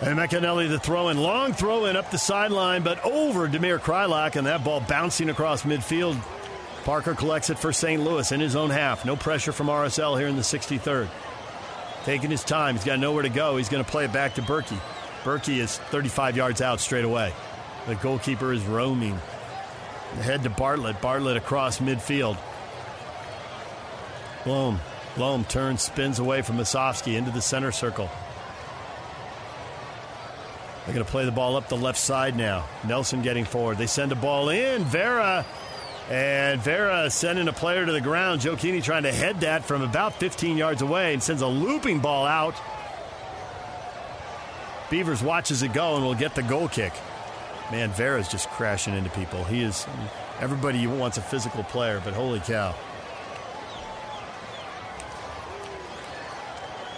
And McAnally the throw in. Long throw in up the sideline, but over Damir Kreilach, and that ball bouncing across midfield Parker collects it for St. Louis in his own half. No pressure from RSL here in the 63rd. Taking his time. He's got nowhere to go. He's going to play it back to Bürki. Bürki is 35 yards out straight away. The goalkeeper is roaming. Head to Bartlett. Bartlett across midfield. Blom. Blom turns, spins away from Musovski into the center circle. They're going to play the ball up the left side now. Nelson getting forward. They send a ball in. Vera. And Vera sending a player to the ground. Gioacchini trying to head that from about 15 yards away and sends a looping ball out. Beavers watches it go and will get the goal kick. Man, Vera's just crashing into people. He is everybody wants a physical player, but holy cow.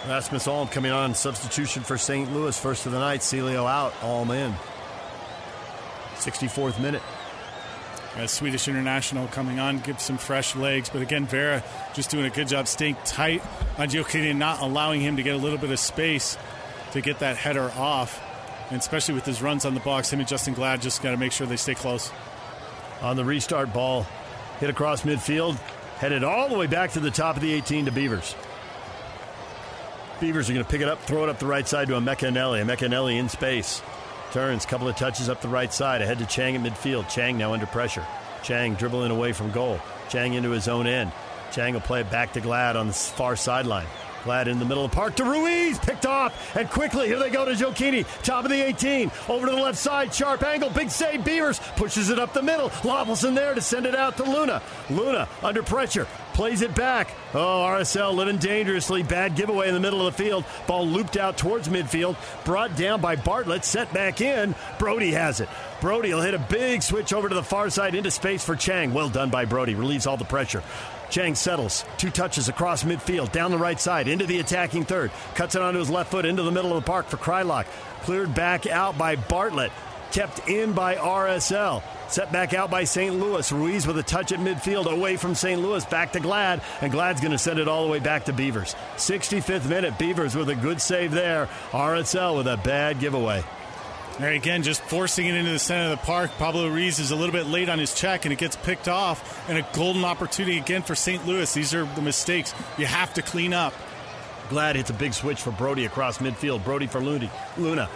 Rasmus Alm coming on substitution for St. Louis, first of the night. Celio out, Alm in. 64th minute. A Swedish international coming on, gives some fresh legs. But again, Vera just doing a good job staying tight on Gioacchini and not allowing him to get a little bit of space to get that header off. And especially with his runs on the box, him and Justen Glad just got to make sure they stay close. On the restart ball, hit across midfield, headed all the way back to the top of the 18 to Beavers. Beavers are going to pick it up, throw it up the right side to Emeka Eneli. Emeka Eneli in space. Turns, couple of touches up the right side, ahead to Chang at midfield. Chang now under pressure. Chang dribbling away from goal. Chang into his own end. Chang will play it back to Glad on the far sideline. Glad in the middle of park to Ruiz, picked off, and quickly here they go to Gioacchini, top of the 18, over to the left side, sharp angle, big save, Beavers pushes it up the middle, lobbles in there to send it out to Luna. Luna under pressure, plays it back. Oh, RSL living dangerously, bad giveaway in the middle of the field, ball looped out towards midfield, brought down by Bartlett, set back in. Brody has it. Brody will hit a big switch over to the far side into space for Chang. Well done by Brody, relieves all the pressure. Chang settles, two touches across midfield, down the right side, into the attacking third. Cuts it onto his left foot into the middle of the park for Kreilach. Cleared back out by Bartlett. Kept in by RSL. Set back out by St. Louis. Ruiz with a touch at midfield away from St. Louis. Back to Glad. And Glad's going to send it all the way back to Beavers. 65th minute. Beavers with a good save there. RSL with a bad giveaway. There again, just forcing it into the center of the park. Pablo Ruiz is a little bit late on his check, and it gets picked off. And a golden opportunity again for St. Louis. These are the mistakes you have to clean up. Glad hits a big switch for Brody across midfield. Brody for Luna. Luna.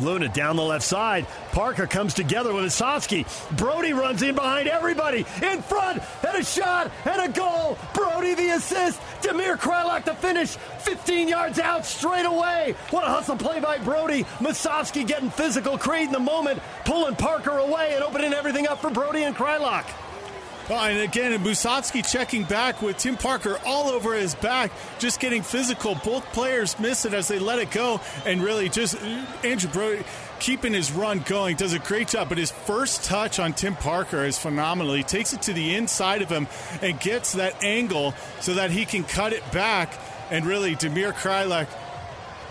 Luna down the left side. Parker comes together with Musovski. Brody runs in behind everybody. In front, and a shot, and a goal. Brody the assist. Damir Kreilach the finish. 15 yards out straight away. What a hustle play by Brody. Musovski getting physical, creating the moment, pulling Parker away and opening everything up for Brody and Kreilach. And again, Musovski checking back with Tim Parker all over his back, just getting physical. Both players miss it as they let it go, and really just Andrew Brody keeping his run going does a great job. But his first touch on Tim Parker is phenomenal. He takes it to the inside of him and gets that angle so that he can cut it back. And really, Damir Kreilach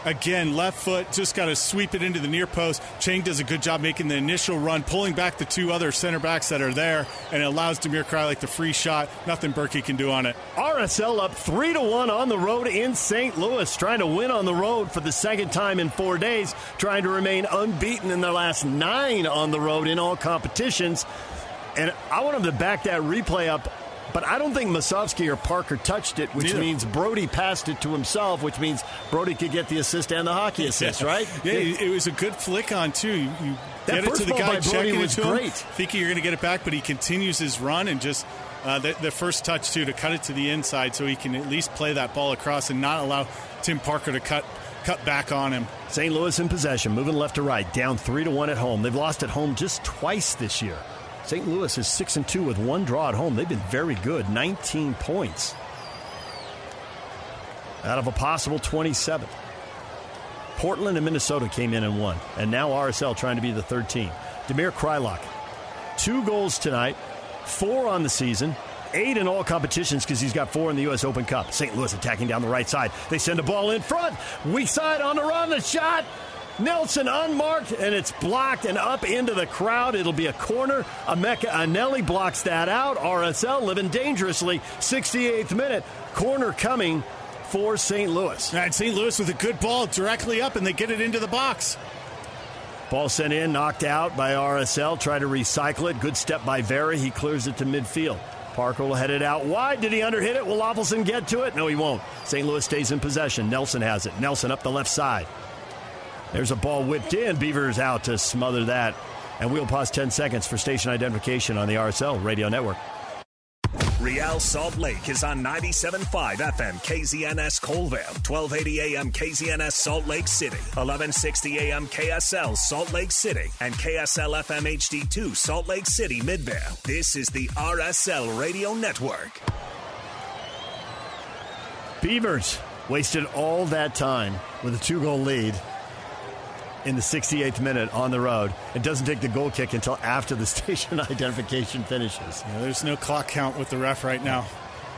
Again, left foot, just got to sweep it into the near post. Chang does a good job making the initial run, pulling back the two other center backs that are there, and it allows Damir Kreilach the free shot. Nothing Bürki can do on it. RSL up 3 to 1 on the road in St. Louis, trying to win on the road for the second time in four days, trying to remain unbeaten in their last nine on the road in all competitions. And I want them to back that replay up but I don't think Musovski or Parker touched it, which means Brody passed it to himself, which means Brody could get the assist and the hockey assist, right? yeah, it was a good flick on too. You, you get it to the guy checking it to great. him, thinking you're going to get it back, but he continues his run and just uh, the, the, first touch too to cut it to the inside, so he can at least play that ball across and not allow Tim Parker to cut cut back on him. St. Louis in possession, moving left to right, down three to one at home. They've lost at home just twice this year. St. Louis is 6 and 2 with one draw at home. They've been very good, 19 points out of a possible 27. Portland and Minnesota came in and won, and now RSL trying to be the third team. Damir Kreilach, two goals tonight, four on the season, eight in all competitions because he's got four in the U.S. Open Cup. St. Louis attacking down the right side. They send a ball in front. Weak side on the run, the shot. Nelson unmarked, and it's blocked and up into the crowd. It'll be a corner. Emeka Eneli blocks that out. RSL living dangerously. 68th minute. Corner coming for St. Louis. And St. Louis with a good ball directly up, and they get it into the box. Ball sent in, knocked out by RSL. Try to recycle it. Good step by Vera. He clears it to midfield. Parker will head it out wide. Did he underhit it? Will Löffelsend get to it? No, he won't. St. Louis stays in possession. Nelson has it. Nelson up the left side. There's a ball whipped in. Beavers out to smother that. And we'll pause 10 seconds for station identification on the RSL radio network. Real Salt Lake is on 97.5 FM KZNS Coalville, 1280 AM KZNS Salt Lake City, 1160 AM KSL Salt Lake City, and KSL FM HD2 Salt Lake City Midvale. This is the RSL Radio Network. Beavers wasted all that time with a two goal lead in the 68th minute on the road. It doesn't take the goal kick until after the station identification finishes. Yeah, there's no clock count with the ref right now.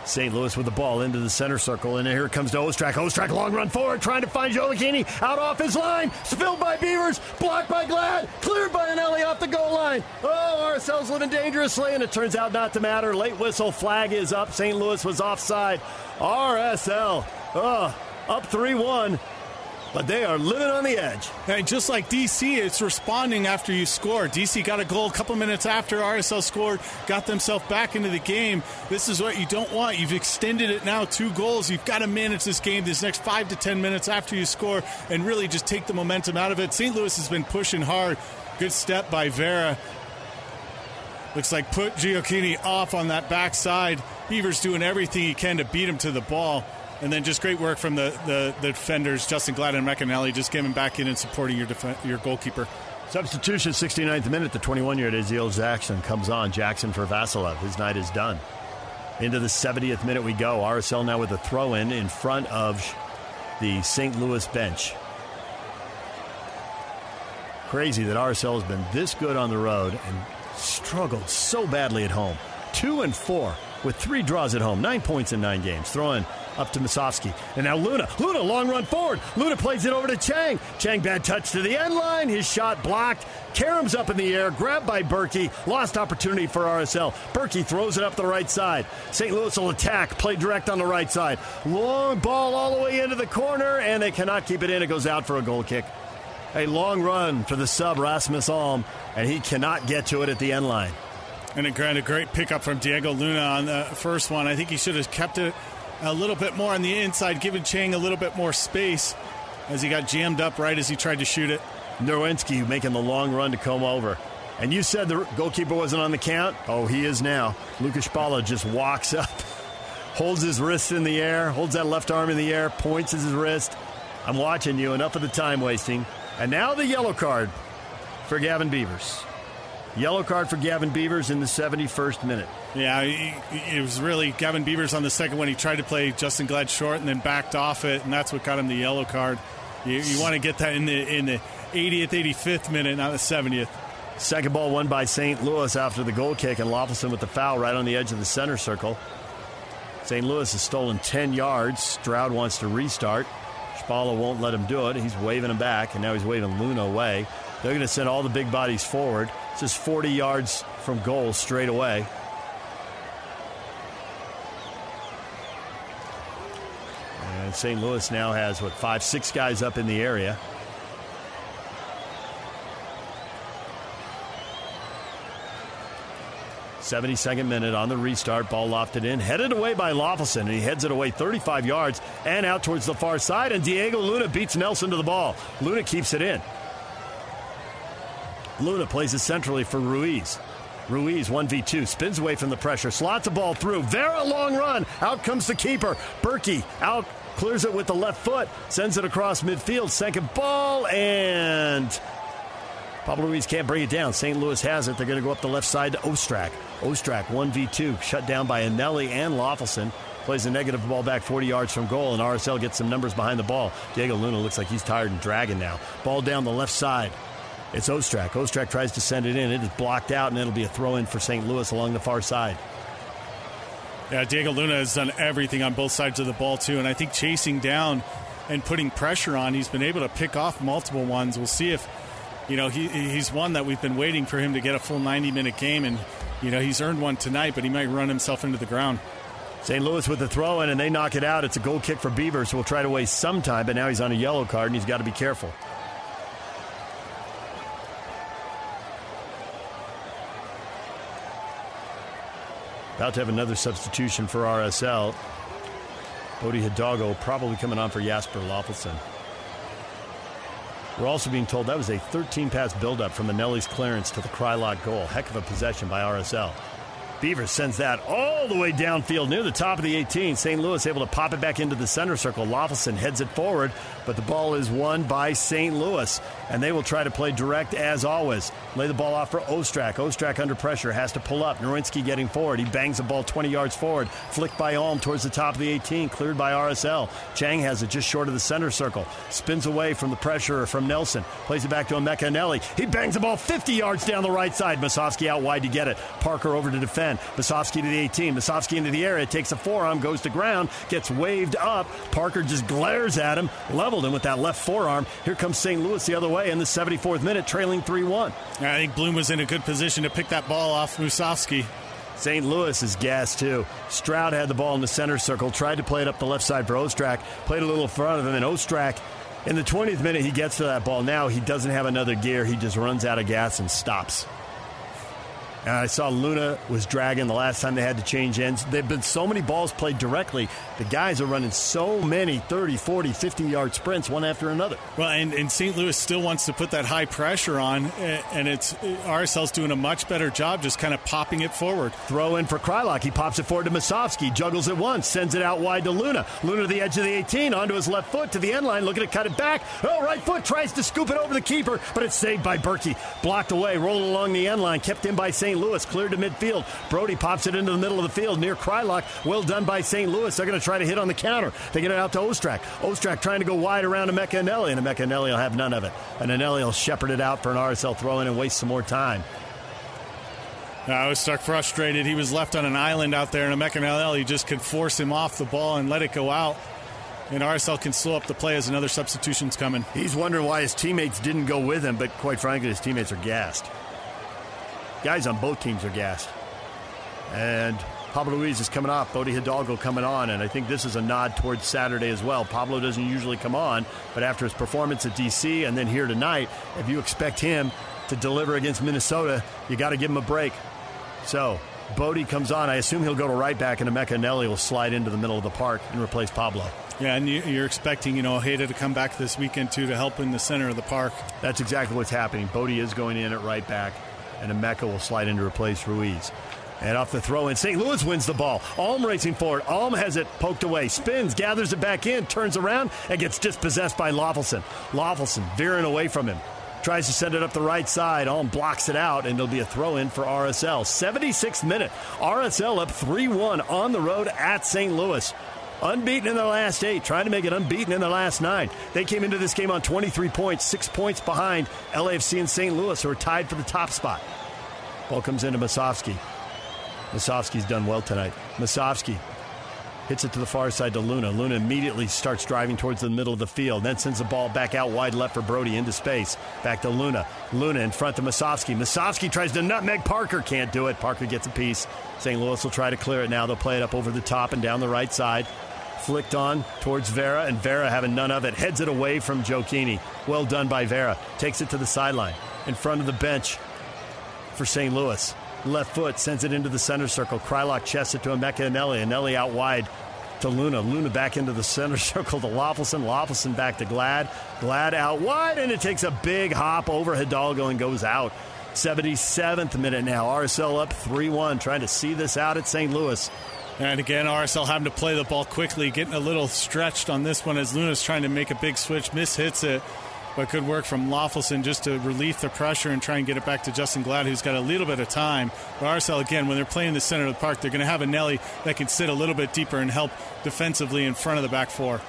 St. Louis with the ball into the center circle, and here comes to Ostrak. Ostrak long run forward, trying to find Gioacchini out off his line. Spilled by Beavers, blocked by Glad, cleared by Eneli off the goal line. Oh, RSL's living dangerously, and it turns out not to matter. Late whistle flag is up. St. Louis was offside. RSL, oh, uh, up 3 1 but they are living on the edge. And just like DC, it's responding after you score. DC got a goal a couple minutes after RSL scored, got themselves back into the game. This is what you don't want. You've extended it now two goals. You've got to manage this game this next five to ten minutes after you score and really just take the momentum out of it. St. Louis has been pushing hard. Good step by Vera. Looks like put Gioacchini off on that backside. Beaver's doing everything he can to beat him to the ball. And then just great work from the, the, the defenders, Justen Glad and McAnally, just getting back in and supporting your def- your goalkeeper. Substitution, 69th minute, the 21 year old Aziel Jackson comes on. Jackson for Vassilev. His night is done. Into the 70th minute we go. RSL now with a throw in in front of the St. Louis bench. Crazy that RSL has been this good on the road and struggled so badly at home. Two and four with three draws at home, nine points in nine games. Throwing up to Musovski. And now Luna. Luna, long run forward. Luna plays it over to Chang. Chang, bad touch to the end line. His shot blocked. Karem's up in the air, grabbed by Bürki. Lost opportunity for RSL. Bürki throws it up the right side. St. Louis will attack, play direct on the right side. Long ball all the way into the corner, and they cannot keep it in. It goes out for a goal kick. A long run for the sub, Rasmus Alm, and he cannot get to it at the end line. And a great, a great pickup from Diego Luna on the first one. I think he should have kept it a little bit more on the inside, giving Chang a little bit more space as he got jammed up right as he tried to shoot it. Nerwinski making the long run to come over. And you said the goalkeeper wasn't on the count? Oh, he is now. Lukasz Szpala just walks up, holds his wrist in the air, holds that left arm in the air, points at his wrist. I'm watching you. Enough of the time wasting. And now the yellow card for Gavin Beavers. Yellow card for Gavin Beavers in the 71st minute. Yeah, it was really Gavin Beavers on the second one. He tried to play Justen Glad short and then backed off it, and that's what got him the yellow card. You, you want to get that in the in the 80th, 85th minute, not the 70th. Second ball won by St. Louis after the goal kick, and Löffelsend with the foul right on the edge of the center circle. St. Louis has stolen 10 yards. Stroud wants to restart. Szpala won't let him do it. He's waving him back, and now he's waving Luna away. They're going to send all the big bodies forward. It's just 40 yards from goal straight away. And St. Louis now has, what, five, six guys up in the area. Seventy-second minute on the restart. Ball lofted in, headed away by Löffelsend, and he heads it away 35 yards and out towards the far side. And Diego Luna beats Nelson to the ball. Luna keeps it in. Luna plays it centrally for Ruiz. Ruiz 1v2 spins away from the pressure, slots a ball through. Vera long run. Out comes the keeper. Bürki out clears it with the left foot, sends it across midfield. Second ball, and Pablo Ruiz can't bring it down. St. Louis has it. They're going to go up the left side to Ostrak. Ostrak 1v2, shut down by Eneli and Löffelsend. Plays a negative ball back 40 yards from goal, and RSL gets some numbers behind the ball. Diego Luna looks like he's tired and dragging now. Ball down the left side. It's Ostrak. Ostrak tries to send it in. It is blocked out, and it'll be a throw in for St. Louis along the far side. Yeah, Diego Luna has done everything on both sides of the ball, too. And I think chasing down and putting pressure on, he's been able to pick off multiple ones. We'll see if, you know, he, he's one that we've been waiting for him to get a full 90 minute game. And, you know, he's earned one tonight, but he might run himself into the ground. St. Louis with the throw in, and they knock it out. It's a goal kick for Beavers, who will try to waste some time, but now he's on a yellow card, and he's got to be careful. About to have another substitution for RSL. Bode Hidalgo probably coming on for Jasper Löffelsend. We're also being told that was a 13 pass buildup from Eneli's clearance to the Kreilach goal. Heck of a possession by RSL. Beavers sends that all the way downfield near the top of the 18. St. Louis able to pop it back into the center circle. Löffelsend heads it forward, but the ball is won by St. Louis, and they will try to play direct as always. Lay the ball off for Ostrak. Ostrak under pressure has to pull up. Nerwinski getting forward. He bangs the ball 20 yards forward. Flicked by Alm towards the top of the 18. Cleared by RSL. Chang has it just short of the center circle. Spins away from the pressure from Nelson. Plays it back to Emeka. He bangs the ball 50 yards down the right side. Musovski out wide to get it. Parker over to defend. Musovski to the 18. Musovski into the area. Takes a forearm. Goes to ground. Gets waved up. Parker just glares at him. Leveled him with that left forearm. Here comes St. Louis the other way in the 74th minute, trailing 3 1. I think Blom was in a good position to pick that ball off Musovski. St. Louis is gas too. Stroud had the ball in the center circle, tried to play it up the left side for Ostrak, played a little in front of him, and Ostrak, in the 20th minute, he gets to that ball. Now he doesn't have another gear. He just runs out of gas and stops. And I saw Luna was dragging the last time they had to change ends. There have been so many balls played directly. The guys are running so many 30, 40, 50 yard sprints one after another. Well, and, and St. Louis still wants to put that high pressure on, and it's uh, RSL's doing a much better job just kind of popping it forward. Throw in for Kreilach. He pops it forward to Musovski, juggles it once, sends it out wide to Luna. Luna to the edge of the 18, onto his left foot to the end line, looking to cut it back. Oh, right foot tries to scoop it over the keeper, but it's saved by Bürki. Blocked away, rolling along the end line, kept in by St. Louis, cleared to midfield. Brody pops it into the middle of the field near Kreilach. Well done by St. Louis. They're going to try to hit on the counter. They get it out to Ostrak. Ostrak trying to go wide around Emeka Eneli, and Emeka Eneli will have none of it. And Eneli will shepherd it out for an RSL throw in and waste some more time. I was stuck frustrated. He was left on an island out there, and Emeka Eneli just could force him off the ball and let it go out and RSL can slow up the play as another substitution's coming. He's wondering why his teammates didn't go with him, but quite frankly, his teammates are gassed. Guys on both teams are gassed. And Pablo Ruiz is coming off, Bode Hidalgo coming on, and I think this is a nod towards Saturday as well. Pablo doesn't usually come on, but after his performance at DC and then here tonight, if you expect him to deliver against Minnesota, you got to give him a break. So, Bode comes on. I assume he'll go to right back, and Emeka Eneli will slide into the middle of the park and replace Pablo. Yeah, and you're expecting, you know, Ojeda to come back this weekend, too, to help in the center of the park. That's exactly what's happening. Bode is going in at right back, and Emeka will slide in to replace Ruiz. And off the throw in, St. Louis wins the ball. Alm racing forward. Alm has it poked away, spins, gathers it back in, turns around, and gets dispossessed by Löffelsend. Löffelsend veering away from him. Tries to send it up the right side. Alm blocks it out, and it'll be a throw in for RSL. 76th minute. RSL up 3 1 on the road at St. Louis. Unbeaten in their last eight, trying to make it unbeaten in their last nine. They came into this game on 23 points, six points behind LAFC and St. Louis, who are tied for the top spot. Ball comes into Musovski. Musovski's done well tonight. Musovski hits it to the far side to Luna. Luna immediately starts driving towards the middle of the field, then sends the ball back out wide left for Brody into space. Back to Luna. Luna in front to Musovski. Musovski tries to nutmeg Parker, can't do it. Parker gets a piece. St. Louis will try to clear it now. They'll play it up over the top and down the right side. Flicked on towards Vera, and Vera having none of it. Heads it away from Gioacchini. Well done by Vera. Takes it to the sideline in front of the bench for St. Louis. Left foot sends it into the center circle. Kreilach chests it to Emeka Eneli. Eneli out wide to Luna. Luna back into the center circle to Löffelsend. Löffelsend back to Glad. Glad out wide, and it takes a big hop over Hidalgo and goes out. 77th minute now. RSL up 3 1, trying to see this out at St. Louis. And again, RSL having to play the ball quickly, getting a little stretched on this one as Luna's trying to make a big switch, miss hits it. But good work from Löffelsend just to relieve the pressure and try and get it back to Justen Glad, who's got a little bit of time. But RSL, again, when they're playing the center of the park, they're going to have a Nelly that can sit a little bit deeper and help defensively in front of the back four.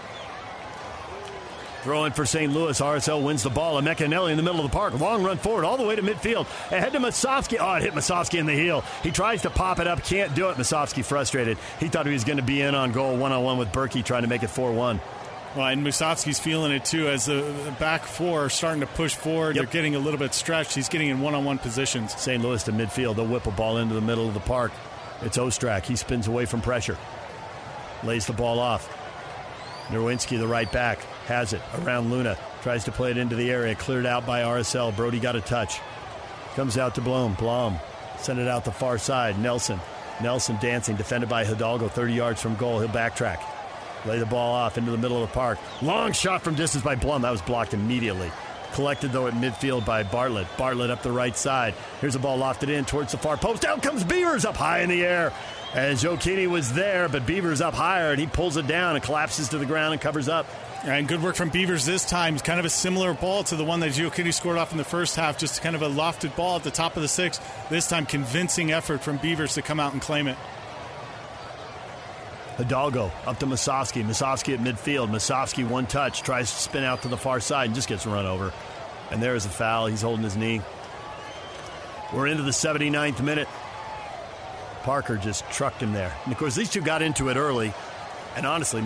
Throw in for St. Louis. RSL wins the ball. Emeka Eneli in the middle of the park. Long run forward all the way to midfield. Ahead to Musovski. Oh, it hit Musovski in the heel. He tries to pop it up. Can't do it. Musovski frustrated. He thought he was going to be in on goal one on one with Bürki trying to make it 4 1. Well, and Musovski's feeling it too as the back four are starting to push forward. Yep. They're getting a little bit stretched. He's getting in one on one positions. St. Louis to midfield. They'll whip a ball into the middle of the park. It's Ostrak. He spins away from pressure. Lays the ball off. Nerwinski, the right back, has it around Luna. Tries to play it into the area. Cleared out by RSL. Brody got a touch. Comes out to Blom. Blom send it out the far side. Nelson. Nelson dancing, defended by Hidalgo, 30 yards from goal. He'll backtrack. Lay the ball off into the middle of the park. Long shot from distance by Blom. That was blocked immediately. Collected, though, at midfield by Bartlett. Bartlett up the right side. Here's a ball lofted in towards the far post. Down comes Beavers up high in the air. And Gioacchini was there, but Beavers up higher, and he pulls it down and collapses to the ground and covers up. And good work from Beavers this time. Kind of a similar ball to the one that Gioacchini scored off in the first half. Just kind of a lofted ball at the top of the six. This time, convincing effort from Beavers to come out and claim it. Hidalgo up to Musovski. Musovski at midfield. Musovski one touch, tries to spin out to the far side and just gets run over. And there is a foul. He's holding his knee. We're into the 79th minute. Parker just trucked him there. And of course, these two got into it early. And honestly,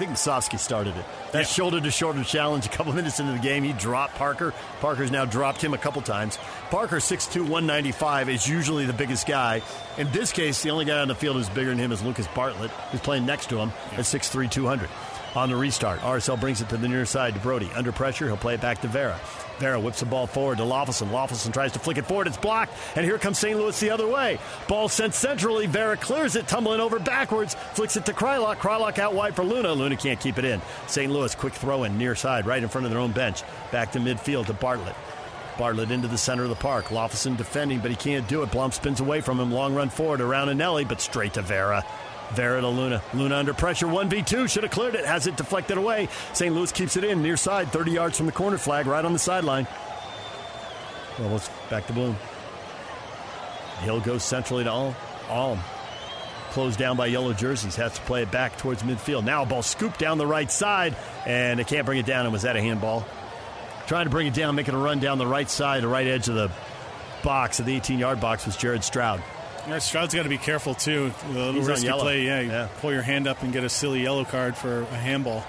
think Musovski started it. That shoulder to shoulder challenge a couple minutes into the game, he dropped Parker. Parker's now dropped him a couple times. Parker, 6'2, 195, is usually the biggest guy. In this case, the only guy on the field who's bigger than him is Lucas Bartlett, who's playing next to him at 6'3, 200. On the restart, RSL brings it to the near side to Brody. Under pressure, he'll play it back to Vera. Vera whips the ball forward to Löffelsend. Löffelsend tries to flick it forward. It's blocked. And here comes St. Louis the other way. Ball sent centrally. Vera clears it, tumbling over backwards. Flicks it to Kreilach. Kreilach out wide for Luna. Luna can't keep it in. St. Louis quick throw in near side, right in front of their own bench. Back to midfield to Bartlett. Bartlett into the center of the park. Löffelsend defending, but he can't do it. Blom spins away from him. Long run forward around Eneli, but straight to Vera. Vera to Luna. Luna under pressure. 1v2. Should have cleared it. Has it deflected away. St. Louis keeps it in near side, 30 yards from the corner flag, right on the sideline. Well, let's back to Blom. Hill goes centrally to Alm. Alm. Closed down by yellow jerseys. Has to play it back towards midfield. Now a ball scooped down the right side, and they can't bring it down. And was that a handball? Trying to bring it down, making a run down the right side, the right edge of the box, of the 18 yard box, was Jared Stroud. Yeah, Stroud's got to be careful too. The little He's risky play, yeah, you Yeah. Pull your hand up and get a silly yellow card for a handball.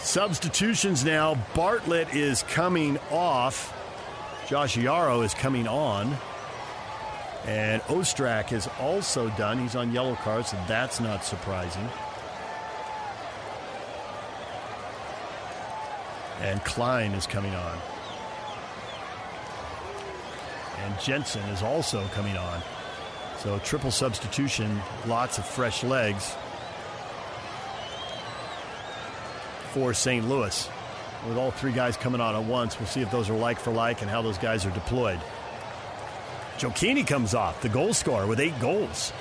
Substitutions now. Bartlett is coming off. Josh Yaro is coming on. And Ostrak is also done. He's on yellow cards, so that's not surprising. And Klein is coming on. And Jensen is also coming on. So triple substitution, lots of fresh legs for St. Louis. With all three guys coming on at once, we'll see if those are like for like and how those guys are deployed. Gioacchini comes off, the goal scorer, with eight goals.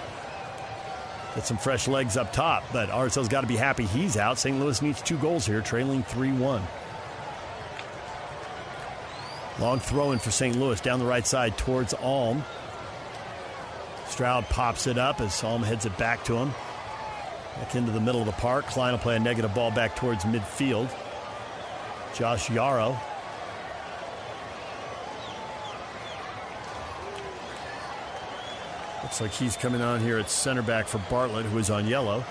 Got some fresh legs up top, but RSL's got to be happy he's out. St. Louis needs two goals here, trailing 3 1. Long throw in for St. Louis down the right side towards Alm. Stroud pops it up as Alm heads it back to him. Back into the middle of the park. Klein will play a negative ball back towards midfield. Josh Yaro. Looks like he's coming on here at center back for Bartlett, who is on yellow.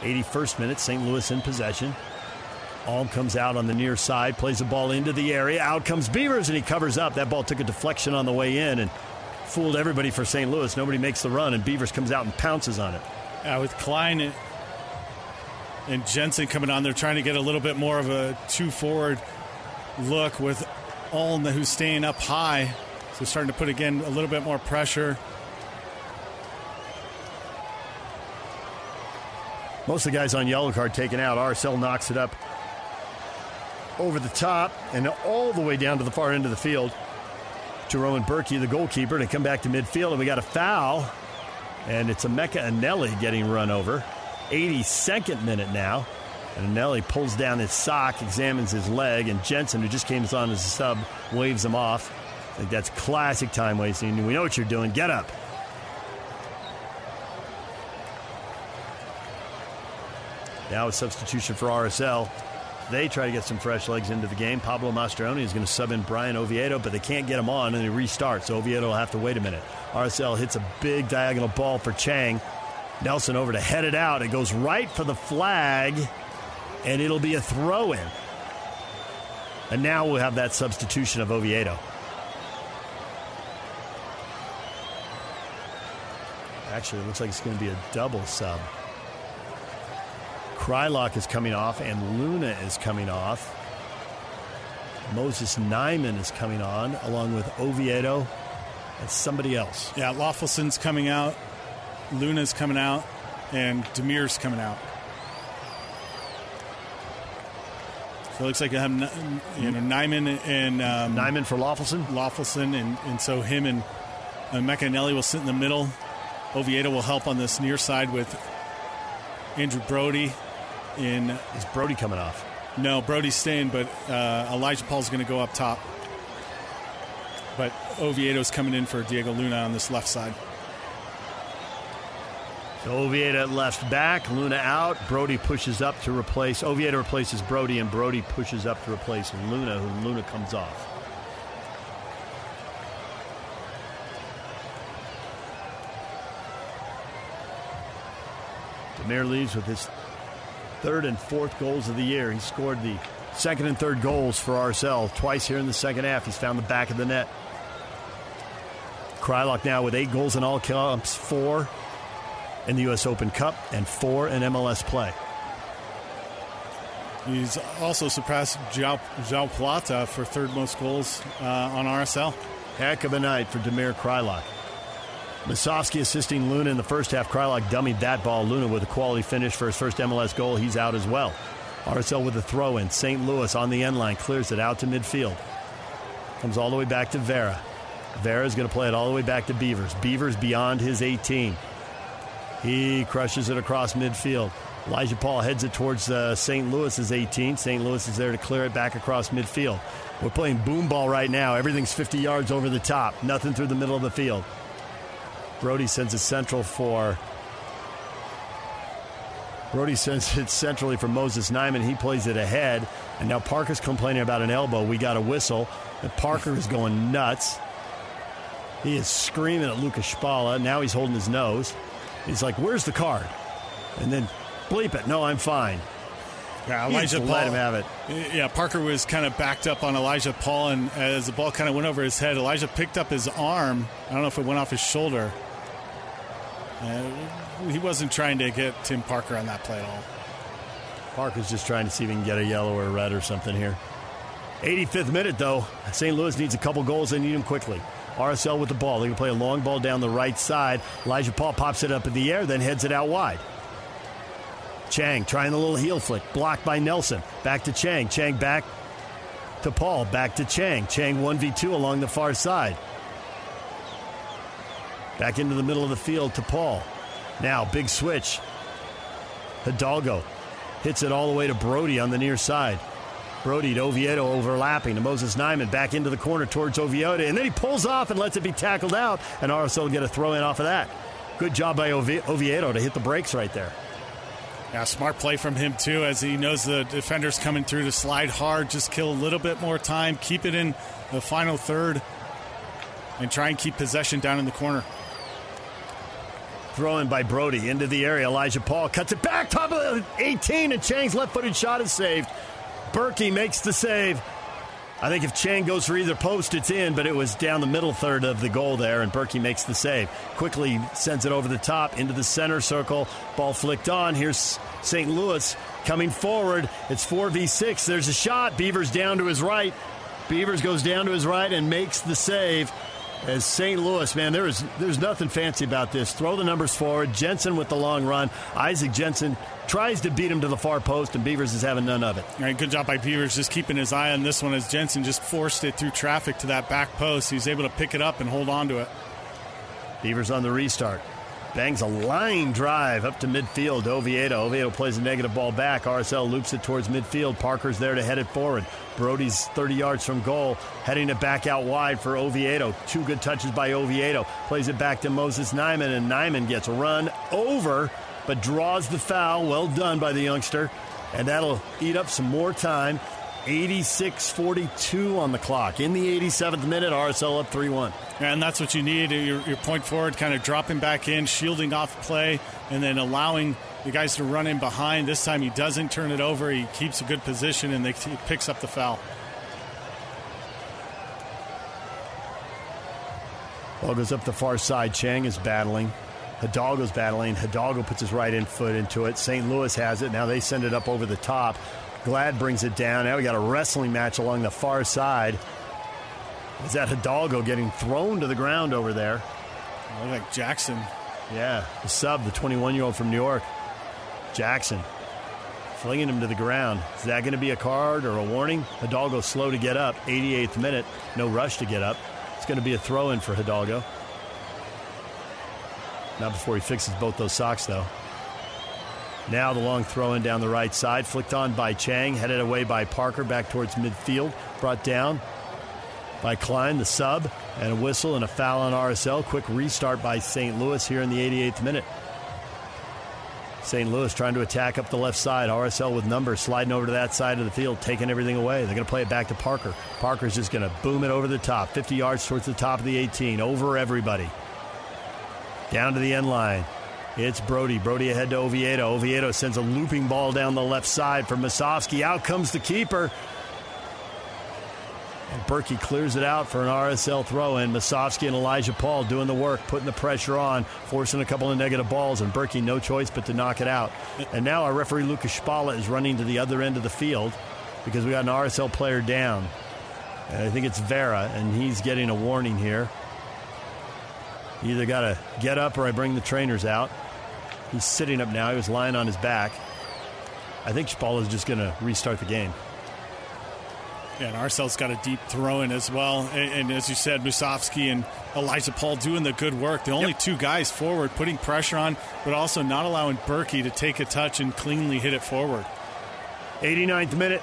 81st minute, St. Louis in possession. Alm comes out on the near side, plays the ball into the area. Out comes Beavers, and he covers up. That ball took a deflection on the way in and fooled everybody for St. Louis. Nobody makes the run, and Beavers comes out and pounces on it. Yeah, with Klein and, Jensen coming on, they're trying to get a little bit more of a two forward look with Alm, who's staying up high. So starting to put again a little bit more pressure. Most of the guys on yellow card taken out. RSL knocks it up over the top and all the way down to the far end of the field to Roman Bürki, the goalkeeper, to come back to midfield. And we got a foul, and it's Emeka Eneli getting run over. 82nd minute now. And Anelli pulls down his sock, examines his leg, and Jensen, who just came on as a sub, waves him off. That's classic time wasting. We know what you're doing. Get up. Now a substitution for RSL. They try to get some fresh legs into the game. Pablo Mastroeni is going to sub in Bryan Oviedo, but they can't get him on, and they restart. So Oviedo will have to wait a minute. RSL hits a big diagonal ball for Chang. Nelson over to head it out. It goes right for the flag, and it'll be a throw in. And now we'll have that substitution of Oviedo. Actually, it looks like it's going to be a double sub. Kreilach is coming off, and Luna is coming off. Moses Nyeman is coming on, along with Oviedo and somebody else. Yeah, Löffelsend's coming out, Luna's coming out, and Damir's coming out. So it looks like you have you know Nyeman and um, Nyeman for Löffelsend, Löffelsend, and, and so him and uh, McAnally will sit in the middle. Oviedo will help on this near side with Andrew Brody. In is Brody coming off? No, Brody's staying, but uh, Elijah Paul's going to go up top. But Oviedo's coming in for Diego Luna on this left side. So Oviedo left back, Luna out. Brody pushes up to replace. Oviedo replaces Brody, and Brody pushes up to replace Luna, who Luna comes off. Damir leaves with his third and fourth goals of the year. He scored the second and third goals for RSL twice here in the second half. He's found the back of the net. Kreilach now with eight goals in all comps, four in the U.S. Open Cup and four in MLS play. He's also surpassed João, João Plata for third most goals uh, on RSL. Heck of a night for Damir Kreilach. Musovski assisting Luna in the first half. Kreilach dummied that ball. Luna with a quality finish for his first MLS goal. He's out as well. RSL with a throw in. St. Louis on the end line clears it out to midfield. Comes all the way back to Vera. Vera is going to play it all the way back to Beavers. Beavers beyond his 18. He crushes it across midfield. Elijah Paul heads it towards uh, St. Louis's 18. St. Louis is there to clear it back across midfield. We're playing boom ball right now. Everything's 50 yards over the top. Nothing through the middle of the field. Brody sends it central for. Brody sends it centrally for Moses Nyeman. He plays it ahead. And now Parker's complaining about an elbow. We got a whistle. And Parker is going nuts. He is screaming at Lukasz Szpala. Now he's holding his nose. He's like, Where's the card? And then bleep it. No, I'm fine. Yeah, Elijah Paul. Let him have it. Uh, yeah, Parker was kind of backed up on Elijah Paul, and as the ball kind of went over his head, Elijah picked up his arm. I don't know if it went off his shoulder. Uh, he wasn't trying to get Tim Parker on that play at all. Parker's just trying to see if he can get a yellow or a red or something here. 85th minute, though. St. Louis needs a couple goals. They need them quickly. RSL with the ball. They're going to play a long ball down the right side. Elijah Paul pops it up in the air, then heads it out wide. Chang trying a little heel flick, blocked by Nelson. Back to Chang. Chang back to Paul. Back to Chang. Chang 1v2 along the far side. Back into the middle of the field to Paul. Now, big switch. Hidalgo hits it all the way to Brody on the near side. Brody to Oviedo overlapping to Moses Nyeman back into the corner towards Oviedo, and then he pulls off and lets it be tackled out, and RSL will get a throw in off of that. Good job by Oviedo to hit the brakes right there. Yeah, smart play from him too, as he knows the defender's coming through to slide hard, just kill a little bit more time, keep it in the final third, and try and keep possession down in the corner. Throw in by Brody into the area. Elijah Paul cuts it back, top of the 18, and Chang's left footed shot is saved. Bürki makes the save. I think if Chang goes for either post, it's in, but it was down the middle third of the goal there, and Bürki makes the save. Quickly sends it over the top into the center circle. Ball flicked on. Here's St. Louis coming forward. It's 4v6. There's a shot. Beavers down to his right. Beavers goes down to his right and makes the save. As St. Louis, man, there is there's nothing fancy about this. Throw the numbers forward. Jensen with the long run. Isaac Jensen tries to beat him to the far post, and Beavers is having none of it. All right, good job by Beavers just keeping his eye on this one as Jensen just forced it through traffic to that back post. He's able to pick it up and hold on to it. Beavers on the restart. Bangs a line drive up to midfield. Oviedo. Oviedo plays a negative ball back. RSL loops it towards midfield. Parker's there to head it forward. Brody's 30 yards from goal, heading it back out wide for Oviedo. Two good touches by Oviedo. Plays it back to Moses Nyeman, and Nyeman gets run over but draws the foul. Well done by the youngster. And that'll eat up some more time. 86 42 on the clock. In the 87th minute, RSL up 3 1. And that's what you need. Your, your point forward kind of dropping back in, shielding off play, and then allowing the guys to run in behind. This time he doesn't turn it over. He keeps a good position and they, he picks up the foul. Ball goes up the far side. Chang is battling. Hidalgo's battling. Hidalgo puts his right in foot into it. St. Louis has it. Now they send it up over the top. Glad brings it down. Now we got a wrestling match along the far side. Is that Hidalgo getting thrown to the ground over there? Look like Jackson. Yeah, the sub, the 21 year old from New York. Jackson flinging him to the ground. Is that going to be a card or a warning? Hidalgo slow to get up, 88th minute, no rush to get up. It's going to be a throw in for Hidalgo. Not before he fixes both those socks, though. Now the long throw in down the right side, flicked on by Chang, headed away by Parker back towards midfield, brought down by Klein, the sub, and a whistle and a foul on RSL. Quick restart by St. Louis here in the 88th minute. St. Louis trying to attack up the left side. RSL with numbers sliding over to that side of the field, taking everything away. They're going to play it back to Parker. Parker's just going to boom it over the top, 50 yards towards the top of the 18, over everybody. Down to the end line. It's Brody. Brody ahead to Oviedo. Oviedo sends a looping ball down the left side for Musovski. Out comes the keeper. And Bürki clears it out for an RSL throw in. Musovski and Elijah Paul doing the work, putting the pressure on, forcing a couple of negative balls, and Bürki no choice but to knock it out. And now our referee Lukasz Szpala is running to the other end of the field because we got an RSL player down. And I think it's Vera, and he's getting a warning here. Either got to get up or I bring the trainers out. He's sitting up now. He was lying on his back. I think Szpala is just going to restart the game. Yeah, and RSL's got a deep throw in as well. And, and, as you said, Musovski and Elijah Paul doing the good work. The only yep. two guys forward, putting pressure on, but also not allowing Bürki to take a touch and cleanly hit it forward. 89th minute.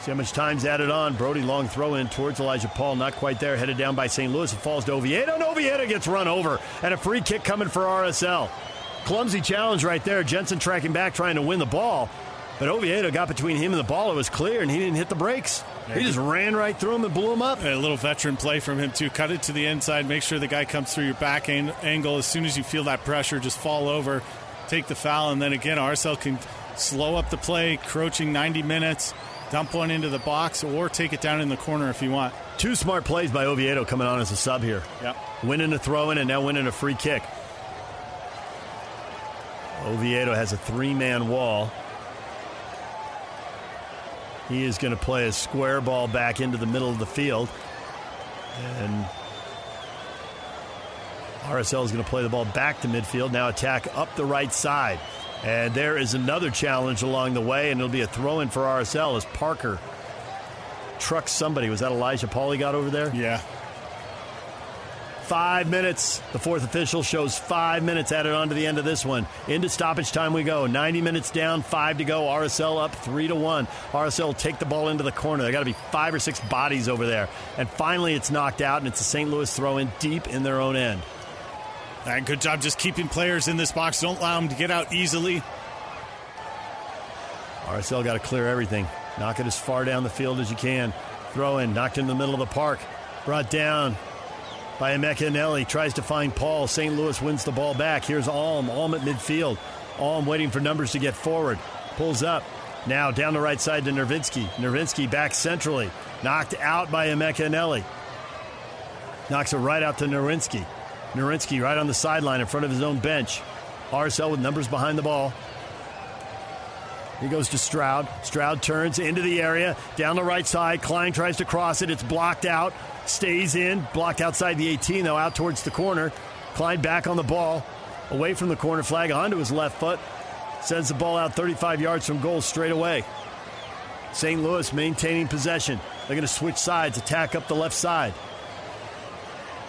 See how much time's added on. Brody long throw in towards Elijah Paul. Not quite there. Headed down by St. Louis. It falls to Oviedo. And Oviedo gets run over. And a free kick coming for RSL. Clumsy challenge right there. Jensen tracking back, trying to win the ball. But Oviedo got between him and the ball. It was clear, and he didn't hit the brakes. He just ran right through him and blew him up. A little veteran play from him, too. Cut it to the inside. Make sure the guy comes through your back angle. As soon as you feel that pressure, just fall over, take the foul, and then again, RSL can slow up the play, crouching 90 minutes, dump one into the box, or take it down in the corner if you want. Two smart plays by Oviedo coming on as a sub here. Yep. Winning a throw in and now winning a free kick. Oviedo has a three man wall. He is going to play a square ball back into the middle of the field. And RSL is going to play the ball back to midfield. Now attack up the right side. And there is another challenge along the way, and it'll be a throw in for RSL as Parker trucks somebody. Was that Elijah Paul he got over there? Yeah. Five minutes. The fourth official shows five minutes added on to the end of this one. Into stoppage time we go. 90 minutes down, five to go. RSL up three to one. RSL take the ball into the corner. There got to be five or six bodies over there. And finally, it's knocked out, and it's a St. Louis throw in deep in their own end. And good job just keeping players in this box. Don't allow them to get out easily. RSL got to clear everything. Knock it as far down the field as you can. Throw in, knocked in the middle of the park. Brought down by Emeka Tries to find Paul. St. Louis wins the ball back. Here's Alm. Alm at midfield. Alm waiting for numbers to get forward. Pulls up. Now down the right side to Nerwinski. Nerwinski back centrally. Knocked out by Emeka Knocks it right out to Nerwinski. Nerwinski right on the sideline in front of his own bench. RSL with numbers behind the ball. He goes to Stroud. Stroud turns into the area. Down the right side. Klein tries to cross it. It's blocked out. Stays in. Blocked outside the 18, though, out towards the corner. Klein back on the ball. Away from the corner flag onto his left foot. Sends the ball out 35 yards from goal straight away. St. Louis maintaining possession. They're going to switch sides, attack up the left side.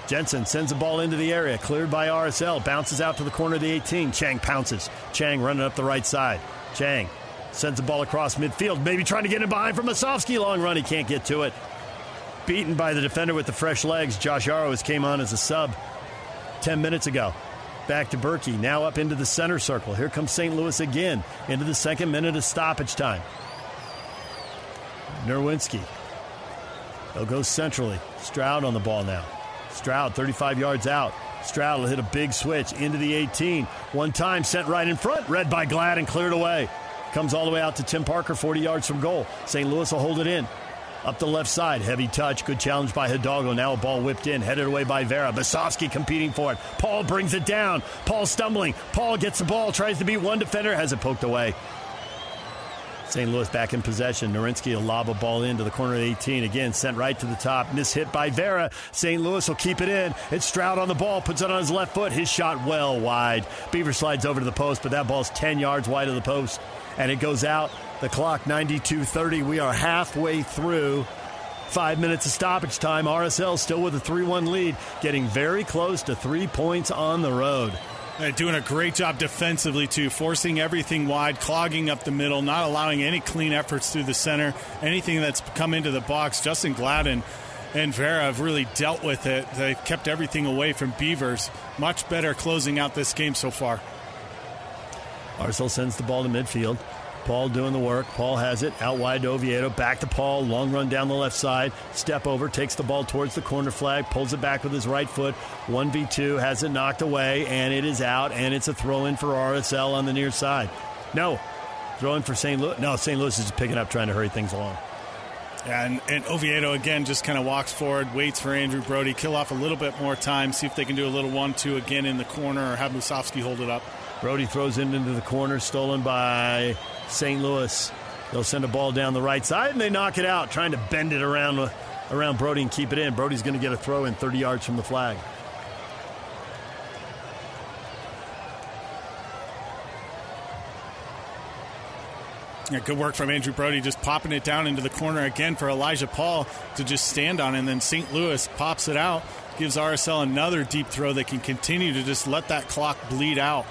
Jensen sends the ball into the area, cleared by RSL, bounces out to the corner of the 18. Chang pounces. Chang running up the right side. Chang Sends the ball across midfield, maybe trying to get it behind from Musovski. Long run, he can't get to it. Beaten by the defender with the fresh legs. Josh Arrows came on as a sub 10 minutes ago. Back to Bürki, now up into the center circle. Here comes St. Louis again into the second minute of stoppage time. Nerwinski. They'll go centrally. Stroud on the ball now. Stroud, 35 yards out. Stroud will hit a big switch into the 18. One time sent right in front, read by Glad and cleared away. Comes all the way out to Tim Parker, 40 yards from goal. St. Louis will hold it in. Up the left side, heavy touch, good challenge by Hidalgo. Now a ball whipped in, headed away by Vera. Musovski competing for it. Paul brings it down. Paul stumbling. Paul gets the ball, tries to beat one defender, has it poked away. St. Louis back in possession. Nerwinski will lob a ball into the corner of 18. Again, sent right to the top. Miss hit by Vera. St. Louis will keep it in. It's Stroud on the ball, puts it on his left foot. His shot well wide. Beaver slides over to the post, but that ball's 10 yards wide of the post. And it goes out. The clock 92:30. We are halfway through. Five minutes of stoppage time. RSL still with a 3 1 lead, getting very close to three points on the road. Uh, doing a great job defensively, too, forcing everything wide, clogging up the middle, not allowing any clean efforts through the center. Anything that's come into the box, Justen Gladden and Vera have really dealt with it. They've kept everything away from Beavers. Much better closing out this game so far. RSL sends the ball to midfield. Paul doing the work. Paul has it out wide to Oviedo. Back to Paul. Long run down the left side. Step over. Takes the ball towards the corner flag. Pulls it back with his right foot. 1v2. Has it knocked away. And it is out. And it's a throw in for RSL on the near side. No. Throw in for St. Louis. No, St. Louis is picking up, trying to hurry things along. And, and Oviedo again just kind of walks forward, waits for Andrew Brody, kill off a little bit more time, see if they can do a little one-two again in the corner, or have Musovski hold it up. Brody throws it into the corner, stolen by St. Louis. They'll send a ball down the right side, and they knock it out, trying to bend it around around Brody and keep it in. Brody's going to get a throw in 30 yards from the flag. Yeah, good work from Andrew Brody, just popping it down into the corner again for Elijah Paul to just stand on. And then St. Louis pops it out, gives RSL another deep throw that can continue to just let that clock bleed out.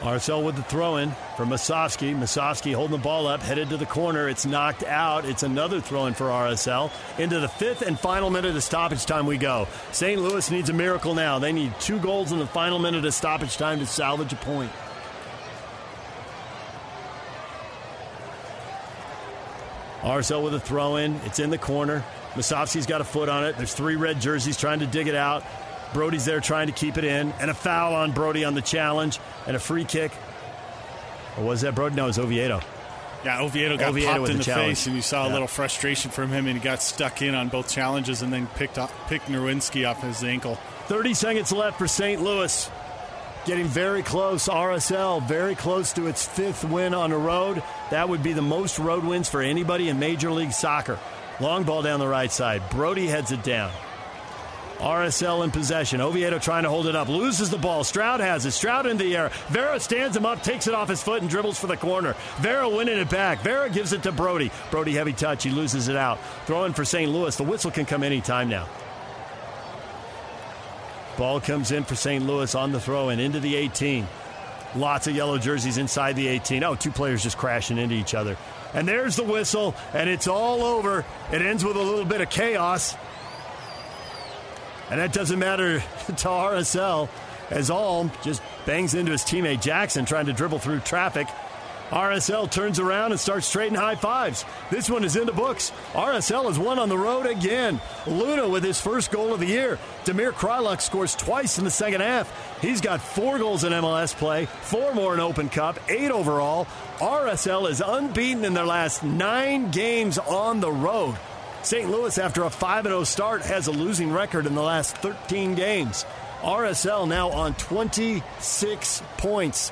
RSL with the throw in for Musovski. Musovski holding the ball up, headed to the corner. It's knocked out. It's another throw in for RSL. Into the fifth and final minute of stoppage time we go. St. Louis needs a miracle now. They need two goals in the final minute of stoppage time to salvage a point. RSL with a throw in. It's in the corner. Musovski's got a foot on it. There's three red jerseys trying to dig it out. Brody's there trying to keep it in, and a foul on Brody on the challenge, and a free kick. Or was that Brody? No, it was Oviedo. Yeah, Oviedo got Oviedo popped in the, the face, and you saw yeah. a little frustration from him, and he got stuck in on both challenges, and then picked up, picked Nerwinski off his ankle. Thirty seconds left for St. Louis, getting very close. RSL very close to its fifth win on the road. That would be the most road wins for anybody in Major League Soccer. Long ball down the right side. Brody heads it down. RSL in possession. Oviedo trying to hold it up. Loses the ball. Stroud has it. Stroud in the air. Vera stands him up, takes it off his foot, and dribbles for the corner. Vera winning it back. Vera gives it to Brody. Brody heavy touch. He loses it out. Throwing for St. Louis. The whistle can come anytime now. Ball comes in for St. Louis on the throw and into the 18. Lots of yellow jerseys inside the 18. Oh, two players just crashing into each other. And there's the whistle, and it's all over. It ends with a little bit of chaos. And that doesn't matter to RSL as Alm just bangs into his teammate Jackson trying to dribble through traffic. RSL turns around and starts trading high fives. This one is in the books. RSL has won on the road again. Luna with his first goal of the year. Damir Kreilach scores twice in the second half. He's got four goals in MLS play, four more in Open Cup, eight overall. RSL is unbeaten in their last nine games on the road. St. Louis, after a 5 0 start, has a losing record in the last 13 games. RSL now on 26 points.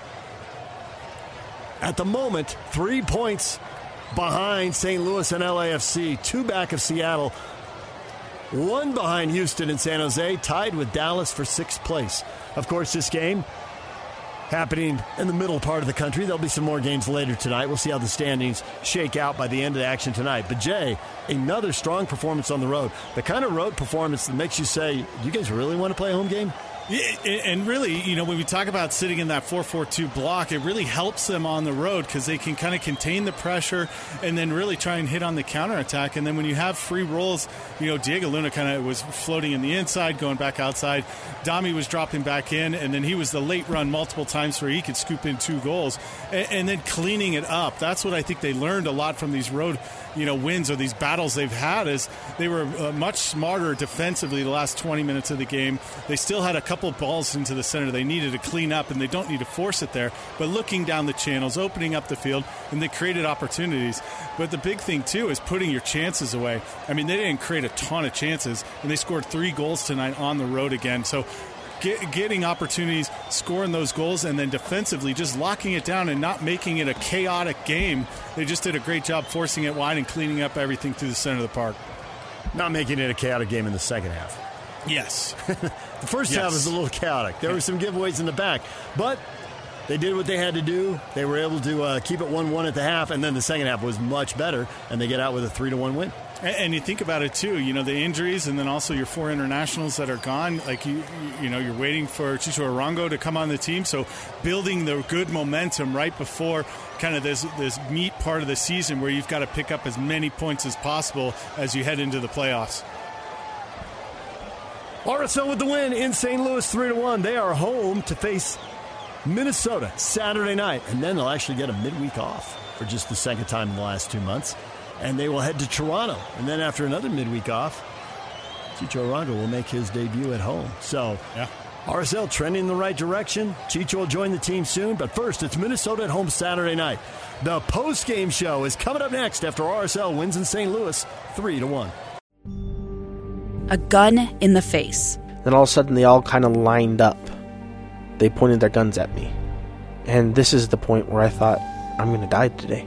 At the moment, three points behind St. Louis and LAFC, two back of Seattle, one behind Houston and San Jose, tied with Dallas for sixth place. Of course, this game happening in the middle part of the country. There'll be some more games later tonight. We'll see how the standings shake out by the end of the action tonight. But Jay, another strong performance on the road. The kind of road performance that makes you say, you guys really want to play a home game? And really, you know, when we talk about sitting in that 4-4-2 block, it really helps them on the road because they can kind of contain the pressure and then really try and hit on the counterattack. And then when you have free rolls, you know, Diego Luna kind of was floating in the inside, going back outside. Dami was dropping back in, and then he was the late run multiple times where he could scoop in two goals and, and then cleaning it up. That's what I think they learned a lot from these road you know wins or these battles they've had is they were uh, much smarter defensively the last 20 minutes of the game. They still had a couple balls into the center they needed to clean up, and they don't need to force it there. But looking down the channels, opening up the field, and they created opportunities. But the big thing too is putting your chances away. I mean, they didn't create a ton of chances, and they scored three goals tonight on the road again. So get, getting opportunities, scoring those goals, and then defensively just locking it down and not making it a chaotic game. They just did a great job forcing it wide and cleaning up everything through the center of the park. Not making it a chaotic game in the second half. Yes. the first Yes. half was a little chaotic. There were some giveaways in the back, but they did what they had to do. They were able to uh, keep it one-one at the half, and then the second half was much better, and they get out with a three to one win. And, you think about it too, you know, the injuries and then also your four internationals that are gone. Like you, you- know, you're waiting for Chicho Arango to come on the team. So building the good momentum right before kind of this this meat part of the season where you've got to pick up as many points as possible as you head into the playoffs. RSL with the win in St. Louis, three to one. They are home to face Minnesota Saturday night, and then they'll actually get a midweek off for just the second time in the last two months, and they will head to Toronto, and then after another midweek off, Chicho Arango will make his debut at home. So, yeah. RSL trending in the right direction. Chicho will join the team soon, but first, it's Minnesota at home Saturday night. The post-game show is coming up next after RSL wins in St. Louis, three to one. A gun in the face. Then all of a sudden, they all kind of lined up. They pointed their guns at me. And this is the point where I thought, I'm going to die today.